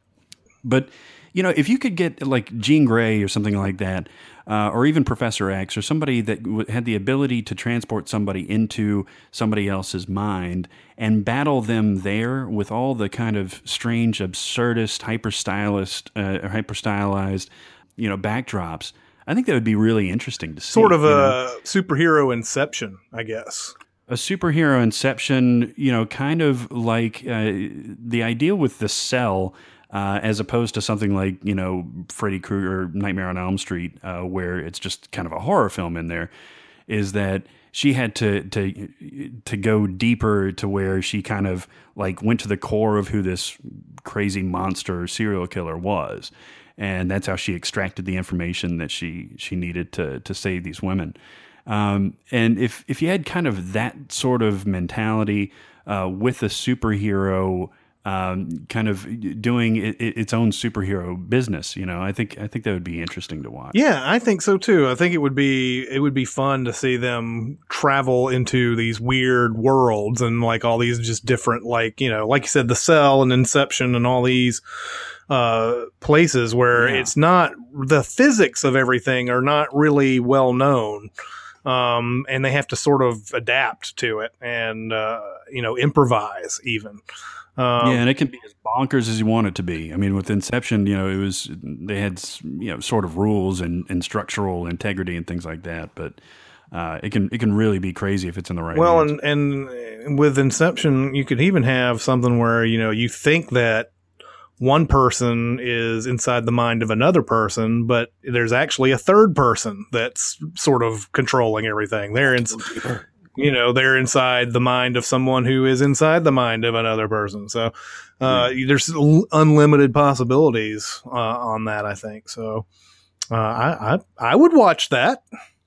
But you know, if you could get like Jean Grey or something like that, uh, or even Professor X, or somebody that w- had the ability to transport somebody into somebody else's mind and battle them there with all the kind of strange, absurdist, hyper stylist, uh, or hyper stylized, you know, backdrops. I think that would be really interesting to see. Sort of a know? superhero inception, I guess. a superhero inception, you know, kind of like uh, the idea with the cell, uh, as opposed to something like, you know, Freddy Krueger, Nightmare on Elm Street, uh, where it's just kind of a horror film in there, is that she had to to to go deeper to where she kind of like went to the core of who this crazy monster serial killer was. And that's how she extracted the information that she she needed to to save these women. Um, and if if you had kind of that sort of mentality uh, with a superhero, um, kind of doing it, it- its own superhero business, you know, I think I think that would be interesting to watch. Yeah, I think so too. I think it would be it would be fun to see them travel into these weird worlds and like all these just different like, you know, like you said the cell and inception and all these uh places where Yeah. it's not the physics of everything are not really well known. Um and they have to sort of adapt to it and uh you know improvise even. Um, yeah, and it can be as bonkers as you want it to be. I mean, with Inception, you know, it was they had you know sort of rules and, and structural integrity and things like that, but uh, it can it can really be crazy if it's in the right. Well, hands. and and with Inception, you could even have something where you know you think that one person is inside the mind of another person, but there's actually a third person that's sort of controlling everything. They're in, you know, they're inside the mind of someone who is inside the mind of another person. So uh, there's l- unlimited possibilities uh, on that. I think so. Uh, I, I I would watch that.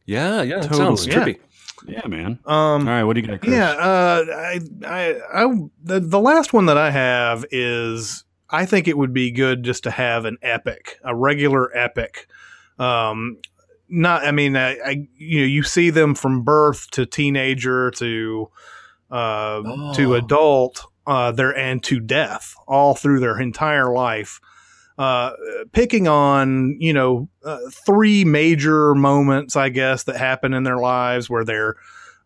Yeah, yeah, Totally. sounds Yeah. trippy. yeah, man. Um, All right, what do you got? Chris? Yeah, uh, I, I, I, the, the last one that I have is I think it would be good just to have an epic, a regular epic. Um, not, I mean, I, I you know, you see them from birth to teenager to, uh, to Oh. adult, uh, there and to death, all through their entire life. Uh, picking on you know uh, three major moments, I guess, that happen in their lives where they're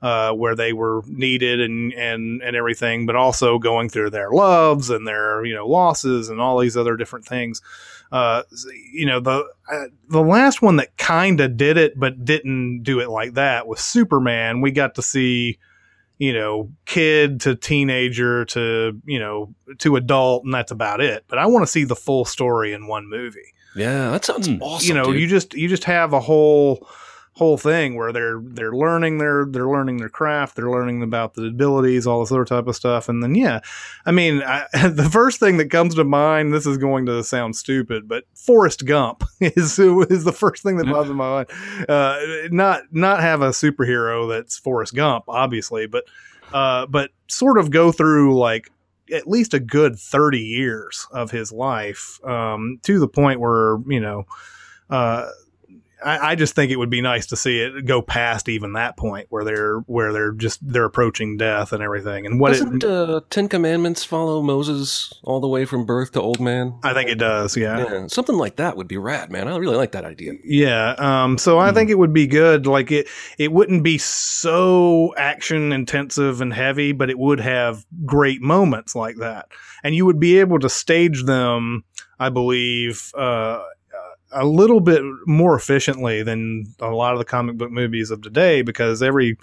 uh, where they were needed and and and everything, but also going through their loves and their you know losses and all these other different things. Uh, you know the uh, the last one that kind of did it but didn't do it like that was Superman. We got to see you know, kid to teenager to, you know, to adult, and that's about it. But I want to see the full story in one movie. Yeah, that sounds awesome. you know, dude. you just you just have a whole whole thing where they're they're learning their they're learning their craft, they're learning about the abilities, all this other type of stuff, and then yeah, I mean, I, the first thing that comes to mind. This is going to sound stupid, but Forrest Gump is is the first thing that pops in my mind. Uh, not not have a superhero that's Forrest Gump, obviously, but uh, but sort of go through like at least a good 30 years of his life um, to the point where you know uh, I, I just think it would be nice to see it go past even that point where they're where they're just they're approaching death and everything and what Doesn't it, uh, Ten Commandments follow Moses all the way from birth to old man? I think it does yeah Yeah, something like that would be rad, man. I really like that idea. Yeah. Um, so I think it would be good. Like it, it wouldn't be so action intensive and heavy, but it would have great moments like that, and you would be able to stage them. I believe. Uh, a little bit more efficiently than a lot of the comic book movies of today because every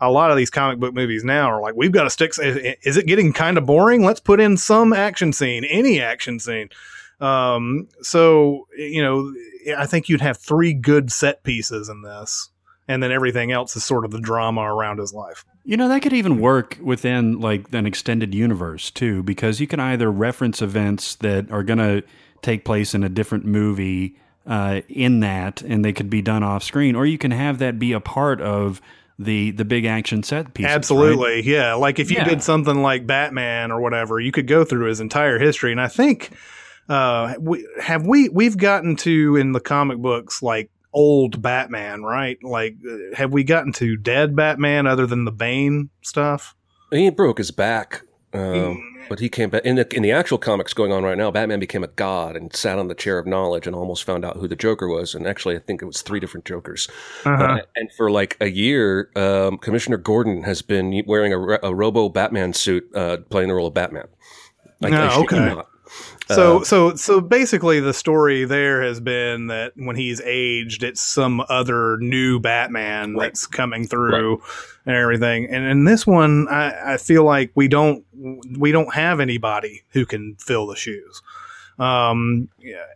a lot of these comic book movies now are like we've got to stick is it getting kind of boring? Let's put in some action scene any action scene. Um, so you know i think you'd have three good set pieces in this and then everything else is sort of the drama around his life. You know, that could even work within like an extended universe too, because you can either reference events that are going to take place in a different movie uh, in that, and they could be done off screen, or you can have that be a part of the the big action set piece. Absolutely, yeah. Like if you Yeah. did something like Batman or whatever, you could go through his entire history. And I think uh, we have we we've gotten to in the comic books like old Batman, right? Like uh, have we gotten to dead Batman other than the Bane stuff? He broke his back, um, but he came back. In the, in the actual comics going on right now, Batman became a god and sat on the chair of knowledge and almost found out who the Joker was. And actually, I think it was three different Jokers. Uh-huh. Uh, and for like a year, um, Commissioner Gordon has been wearing a, a Robo Batman suit, uh, playing the role of Batman. Like, Oh, okay. not. So Uh, so so basically the story there has been that when he's aged it's some other new Batman that's coming through and everything. And in this one I, I feel like we don't we don't have anybody who can fill the shoes. Um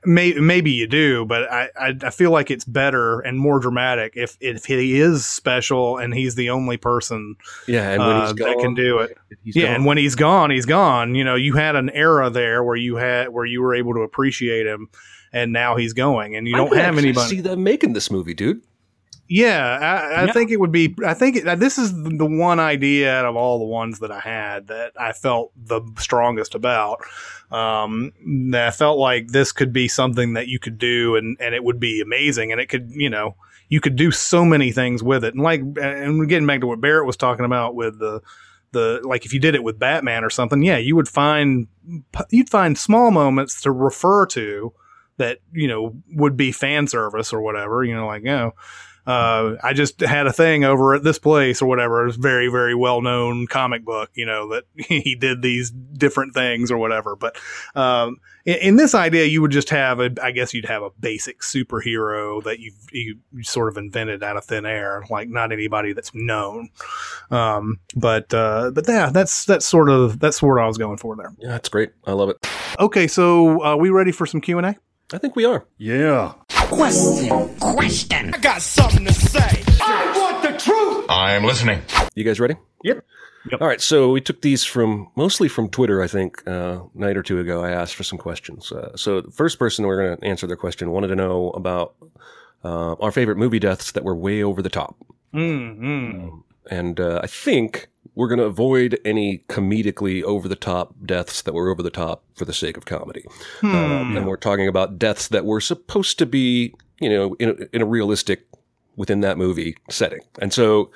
may, maybe you do, but I, I I feel like it's better and more dramatic if if he is special and he's the only person yeah, and when uh, he's that gone, can do it. he's yeah, gone. and when he's gone, he's gone. You know, you had an era there where you had where you were able to appreciate him, and now he's going, and you I don't have anybody. See them making this movie, dude. Yeah, I, I Yeah. think it would be. I think it, this is the one idea out of all the ones that I had that I felt the strongest about. Um, that I felt like this could be something that you could do, and and it would be amazing, and it could, you know, you could do so many things with it, and like, and getting back to what Barrett was talking about with the the like if you did it with Batman or something, yeah, you would find you'd find small moments to refer to that you know would be fan service or whatever. You know, like oh, uh, I just had a thing over at this place or whatever. It's very very well known comic book. You know that he did these different things or whatever. But um, in, in this idea, you would just have a. I guess you'd have a basic superhero that you've you, you sort of invented out of thin air, like not anybody that's known. Um, but uh, but yeah, that's that's sort of that's what I was going for there. Yeah, that's great. I love it. Okay, so uh, we ready for some Q and A? I think we are. Yeah. Question. Question. I got something to say. I want the truth. I'm listening. You guys ready? Yep. All right. So we took these from mostly from Twitter. I think uh, night or two ago, I asked for some questions. Uh, so the first person we're going to answer their question wanted to know about uh, our favorite movie deaths that were way over the top. Mm-hmm. And uh, I think we're going to avoid any comedically over the top deaths that were over the top for the sake of comedy. Um, and we're talking about deaths that were supposed to be, you know, in a, in a realistic, within that movie setting. And so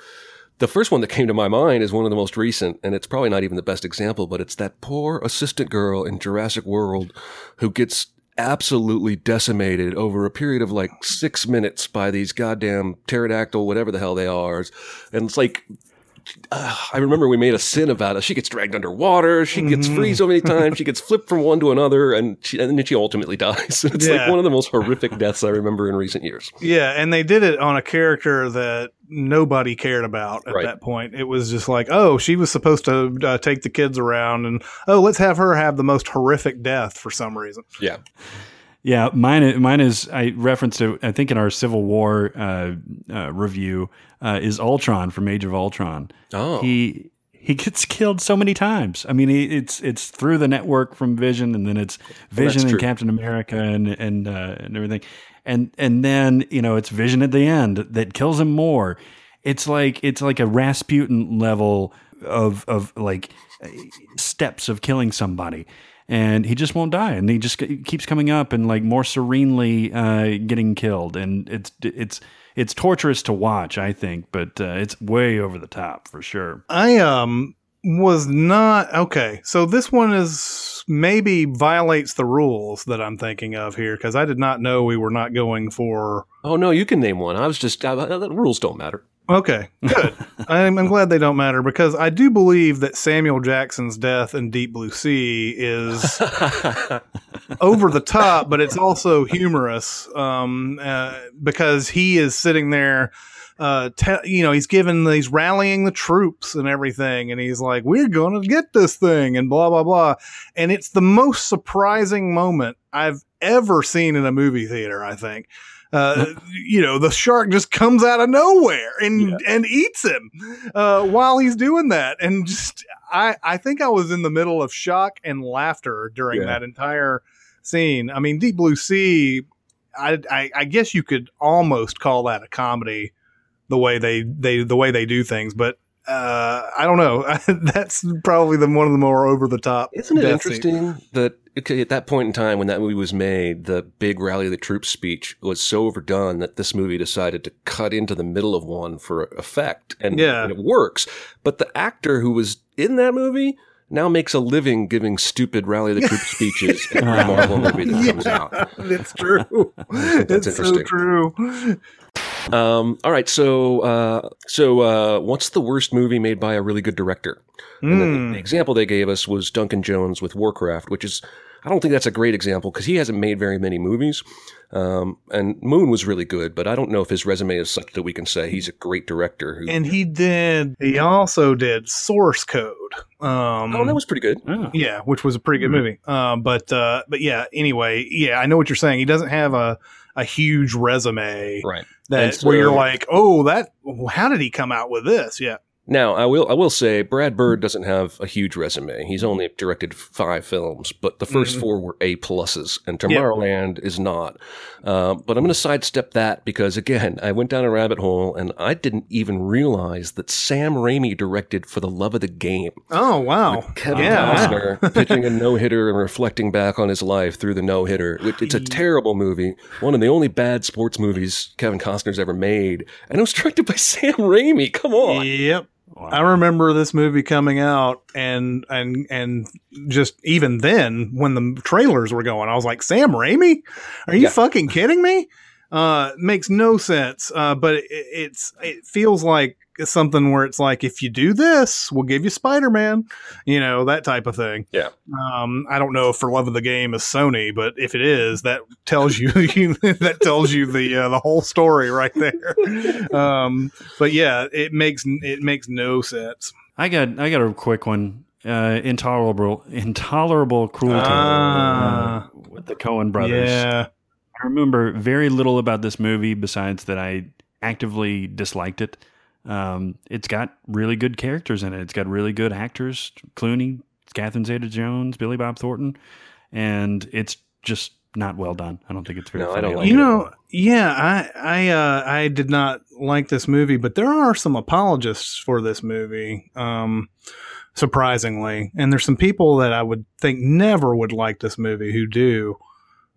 the first one that came to my mind is one of the most recent, and it's probably not even the best example, but it's that poor assistant girl in Jurassic World who gets absolutely decimated over a period of like six minutes by these goddamn pterodactyl, whatever the hell they are. And it's like uh, I remember we made a sin about it. She gets dragged underwater. She gets Mhm. free so many times. She gets flipped from one to another, and she, and then she ultimately dies. It's like one of the most horrific deaths I remember in recent years. Yeah, and they did it on a character that nobody cared about at Right. that point. It was just like, oh, she was supposed to uh, take the kids around, and oh, let's have her have the most horrific death for some reason. Yeah. Yeah, mine. Mine is. I referenced it. I think in our Civil War uh, uh, review uh, is Ultron from Age of Ultron. Oh. he he gets killed so many times. I mean, he, it's it's through the network from Vision, and then it's Vision and true. Captain America and and uh, and everything, and and then you know it's Vision at the end that kills him more. It's like it's like a Rasputin level of of like steps of killing somebody. And he just won't die, and he just keeps coming up and like more serenely uh, getting killed, and it's it's it's torturous to watch, I think, but uh, it's way over the top for sure. I um was not okay. So this one is maybe violates the rules that I'm thinking of here because I did not know we were not going for. Oh no, you can name one. I was just uh, the rules don't matter. Okay, good. I'm, I'm glad they don't matter because I do believe that Samuel Jackson's death in Deep Blue Sea is over the top, but it's also humorous um, uh, because he is sitting there. Uh, te- you know, he's given, he's rallying the troops and everything, and he's like, "We're going to get this thing," and blah blah blah. And it's the most surprising moment I've ever seen in a movie theater. I think. Uh, you know, the shark just comes out of nowhere and and eats him uh, while he's doing that, and just I I think I was in the middle of shock and laughter during Yeah. that entire scene. I mean, Deep Blue Sea. I, I I guess you could almost call that a comedy, the way they they the way they do things, but. Uh, I don't know. That's probably the one of the more over the top. Isn't it death scenes. interesting that okay, at that point in time when that movie was made, the big rally of the troops speech was so overdone that this movie decided to cut into the middle of one for effect, and, Yeah. and it works. But the actor who was in that movie now makes a living giving stupid rally of the troops speeches every Marvel movie that comes out. It's true. That's it's so interesting. true. Um, all right, so uh, so uh, what's the worst movie made by a really good director? And Hmm. the, the example they gave us was Duncan Jones with Warcraft, which is I don't think that's a great example because he hasn't made very many movies. Um, and Moon was really good, but I don't know if his resume is such that we can say he's a great director. Who, And he did. He also did Source Code. Um, oh, that was pretty good. yeah, which was a pretty good movie. Um, but uh, but yeah. Anyway, yeah, I know what you're saying. He doesn't have a a huge resume, Right. That And where you're like, oh, that. How did he come out with this? Yeah. Now, I will I will say Brad Bird doesn't have a huge resume. He's only directed five films, but the 1st Mhm. four were A pluses, and. Tomorrowland is not. Uh, but I'm going to sidestep that because again, I went down a rabbit hole and I didn't even realize that Sam Raimi directed For the Love of the Game. Oh wow. Kevin yeah. Costner pitching a no hitter and reflecting back on his life through the no hitter. It's a terrible movie, one of the only bad sports movies Kevin Costner's ever made, and it was directed by Sam Raimi. Come on. Yep. I remember this movie coming out and and and just even then when the trailers were going, I was like, Sam Raimi? Are you Yeah. fucking kidding me? Uh makes no sense. Uh but it, it's it feels like something where it's like if you do this, we'll give you Spider-Man, you know, that type of thing. Yeah. Um I don't know if for love of the game is Sony, but if it is, that tells you that tells you the uh, the whole story right there. um but yeah, it makes it makes no sense. I got I got a quick one. Uh, intolerable, intolerable cruelty Ah. uh, with the Coen brothers. Yeah. I remember very little about this movie besides that I actively disliked it. Um, it's got really good characters in it. It's got really good actors: Clooney, Catherine Zeta-Jones, Billy Bob Thornton, and it's just not well done. I don't think it's very. No, I don't like all. You know, yeah, I I uh, I did not like this movie, but there are some apologists for this movie. Um, surprisingly, and there's some people that I would think never would like this movie who do.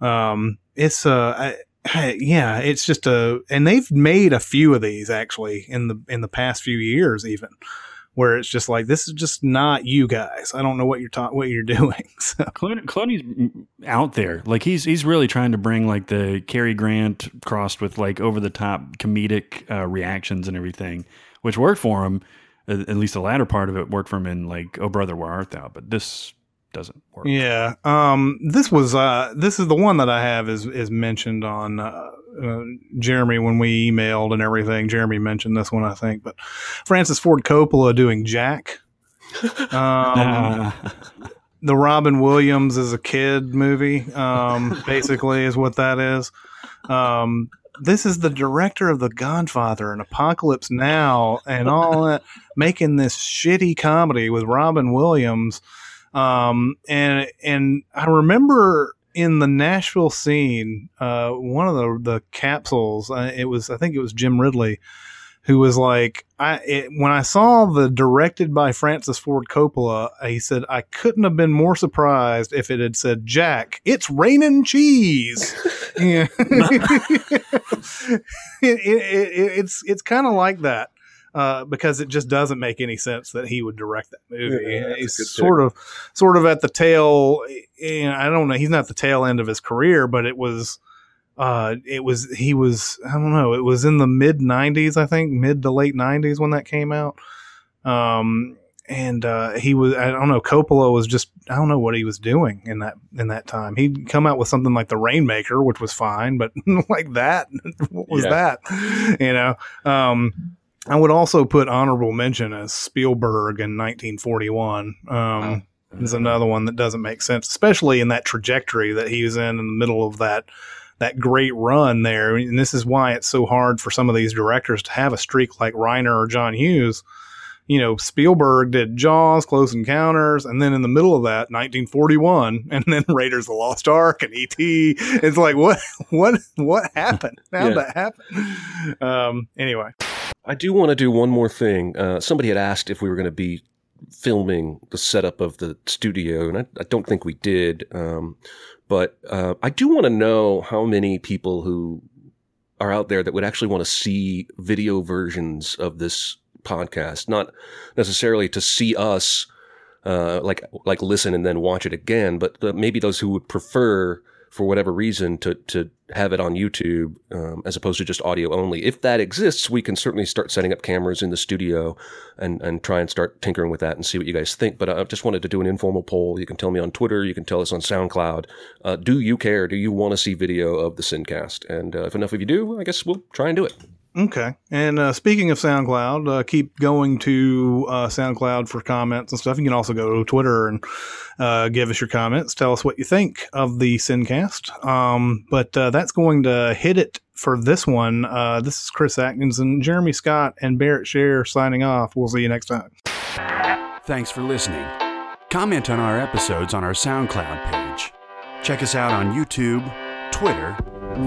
Um, it's uh, I, I- yeah, it's just a, and they've made a few of these actually in the in the past few years, even where it's just like this is just not you guys. I don't know what you're ta- what you're doing. So Clooney, Clooney's out there. Like he's he's really trying to bring like the Cary Grant crossed with like over the top comedic uh, reactions and everything, which worked for him. at least the latter part of it worked for him in like Oh Brother Where Art Thou, but this doesn't work. Yeah. Um, this was uh, this is the one that I have is is mentioned on uh, uh, Jeremy when we emailed and everything. Jeremy mentioned this one, I think. But Francis Ford Coppola doing Jack. Um, the Robin Williams as a kid movie, um, basically, is what that is. Um, this is the director of The Godfather and Apocalypse Now and all that, making this shitty comedy with Robin Williams. Um, and and I remember in the Nashville scene, uh, one of the the capsules, uh, it was I think it was Jim Ridley, who was like, I it, when I saw the directed by Francis Ford Coppola, he said I couldn't have been more surprised if it had said Jack, it's raining cheese. yeah. it, it, it, it's it's kind of like that. Uh, because it just doesn't make any sense that he would direct that movie. Yeah, he's sort of, sort of at the tail. You know, I don't know. He's not the tail end of his career, but it was, uh, it was. He was. I don't know. It was in the mid '90s, I think, mid to late '90s when that came out. Um, and uh, he was. I don't know. Coppola was just. I don't know what he was doing in that in that time. He'd come out with something like The Rainmaker, which was fine, but like that, what was Yeah. that? You know. Um, I would also put honorable mention as Spielberg in 1941. Um, is another one that doesn't make sense, especially in that trajectory that he was in in the middle of that that great run there. And this is why it's so hard for some of these directors to have a streak like Reiner or John Hughes. You know, Spielberg did Jaws, Close Encounters, and then in the middle of that, 1941, and then Raiders of the Lost Ark and E.T. It's like, what, what, what happened? How'd Yeah. that happen? Um, anyway. I do want to do one more thing. Uh, somebody had asked if we were going to be filming the setup of the studio, and I, I don't think we did. Um, but uh, I do want to know how many people who are out there that would actually want to see video versions of this podcast, not necessarily to see us. Uh, like like listen and then watch it again, but uh, maybe those who would prefer, for whatever reason, to to have it on YouTube um, as opposed to just audio only. If that exists, we can certainly start setting up cameras in the studio and and try and start tinkering with that and see what you guys think. But I just wanted to do an informal poll. You can tell me on Twitter. You can tell us on SoundCloud. Uh, do you care? Do you want to see video of the Sincast? And uh, if enough of you do, I guess we'll try and do it. Okay. And uh, speaking of SoundCloud, uh, keep going to uh, SoundCloud for comments and stuff. You can also go to Twitter and uh, give us your comments. Tell us what you think of the Sincast. Um, but uh, that's going to hit it for this one. Uh, this is Chris Atkinson, Jeremy Scott, and Barrett Share signing off. We'll see you next time. Thanks for listening. Comment on our episodes on our SoundCloud page. Check us out on YouTube, Twitter,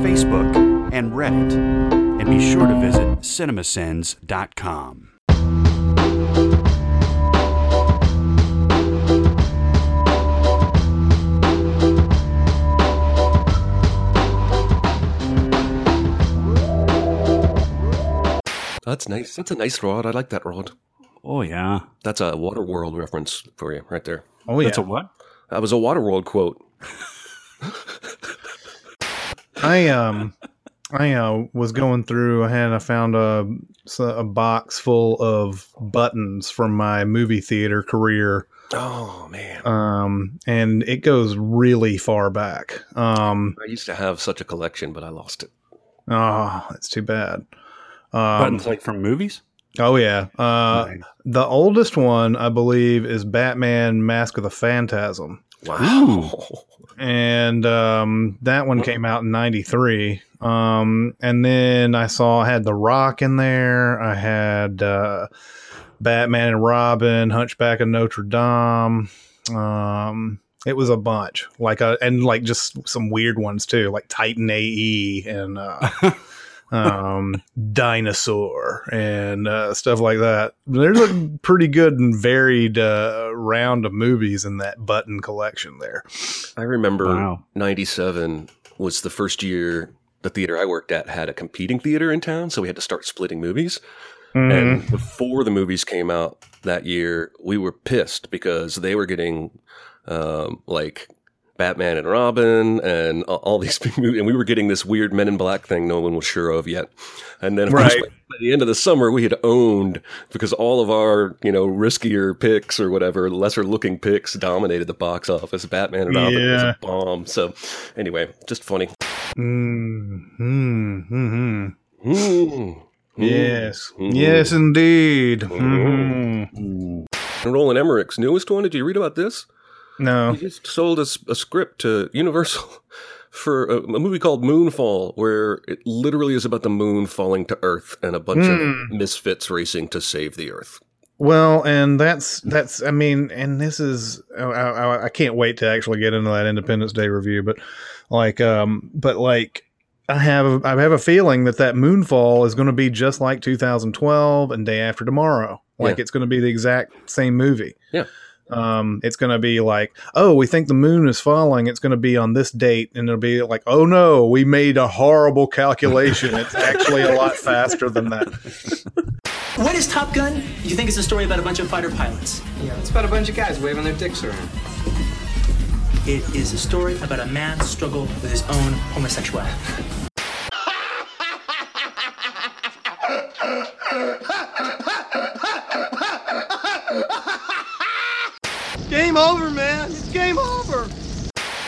Facebook, and Reddit. And be sure to visit cinemasins.com. That's nice. That's a nice rod. I like that rod. Oh yeah, That's a Waterworld reference for you right there. Oh, yeah. that's a what? That was a Waterworld quote. I um I uh, was going through and I found a a box full of buttons from my movie theater career. Oh man, Um and it goes really far back. Um I used to have such a collection, but I lost it. oh, it's too bad. Um Buttons like from movies. oh yeah. Uh Nice. the oldest one I believe is Batman Mask of the Phantasm. Wow. and um, that one came out in '93. Um, and then I saw I had The Rock in there. I had uh, Batman and Robin, Hunchback of Notre Dame. Um, it was a bunch, like a and like just some weird ones too, like Titan AE and uh, um, Dinosaur and uh, stuff like that. There's a pretty good and varied uh, round of movies in that button collection there. I remember Wow. 97 was the first year the theater I worked at had a competing theater in town, so we had to start splitting movies. And before the movies came out that year, we were pissed because they were getting um, like Batman and Robin and all these big movies. And we were getting this weird Men in Black thing no one was sure of yet. And then, of course, Right. by the end of the summer, we had owned because all of our, you know, riskier picks or whatever, lesser looking picks dominated the box office. Batman and Robin was a bomb. So, anyway, just funny. Mm, mm, mm, Mm. Yes. Yes, indeed. Mhm. And Roland Emmerich's newest one. Did you read about this? No. He just sold a script to Universal for a, a movie called Moonfall, where it literally is about the moon falling to Earth and a bunch Hmm. of misfits racing to save the Earth. Well, and that's that's I mean, and this is I, I, I can't wait to actually get into that Independence Day review, but like, um, but like. I have I have a feeling that that Moonfall is going to be just like 2012 and Day After Tomorrow. Like Yeah. it's going to be the exact same movie. Yeah. Um, it's going to be like, oh, we think the moon is falling. It's going to be on this date, and it'll be like, oh no, we made a horrible calculation. it's actually a lot faster than that. What is Top Gun? You think it's a story about a bunch of fighter pilots? Yeah, it's about a bunch of guys waving their dicks around. It is a story about a man's struggle with his own homosexuality. Game over, man. It's game over.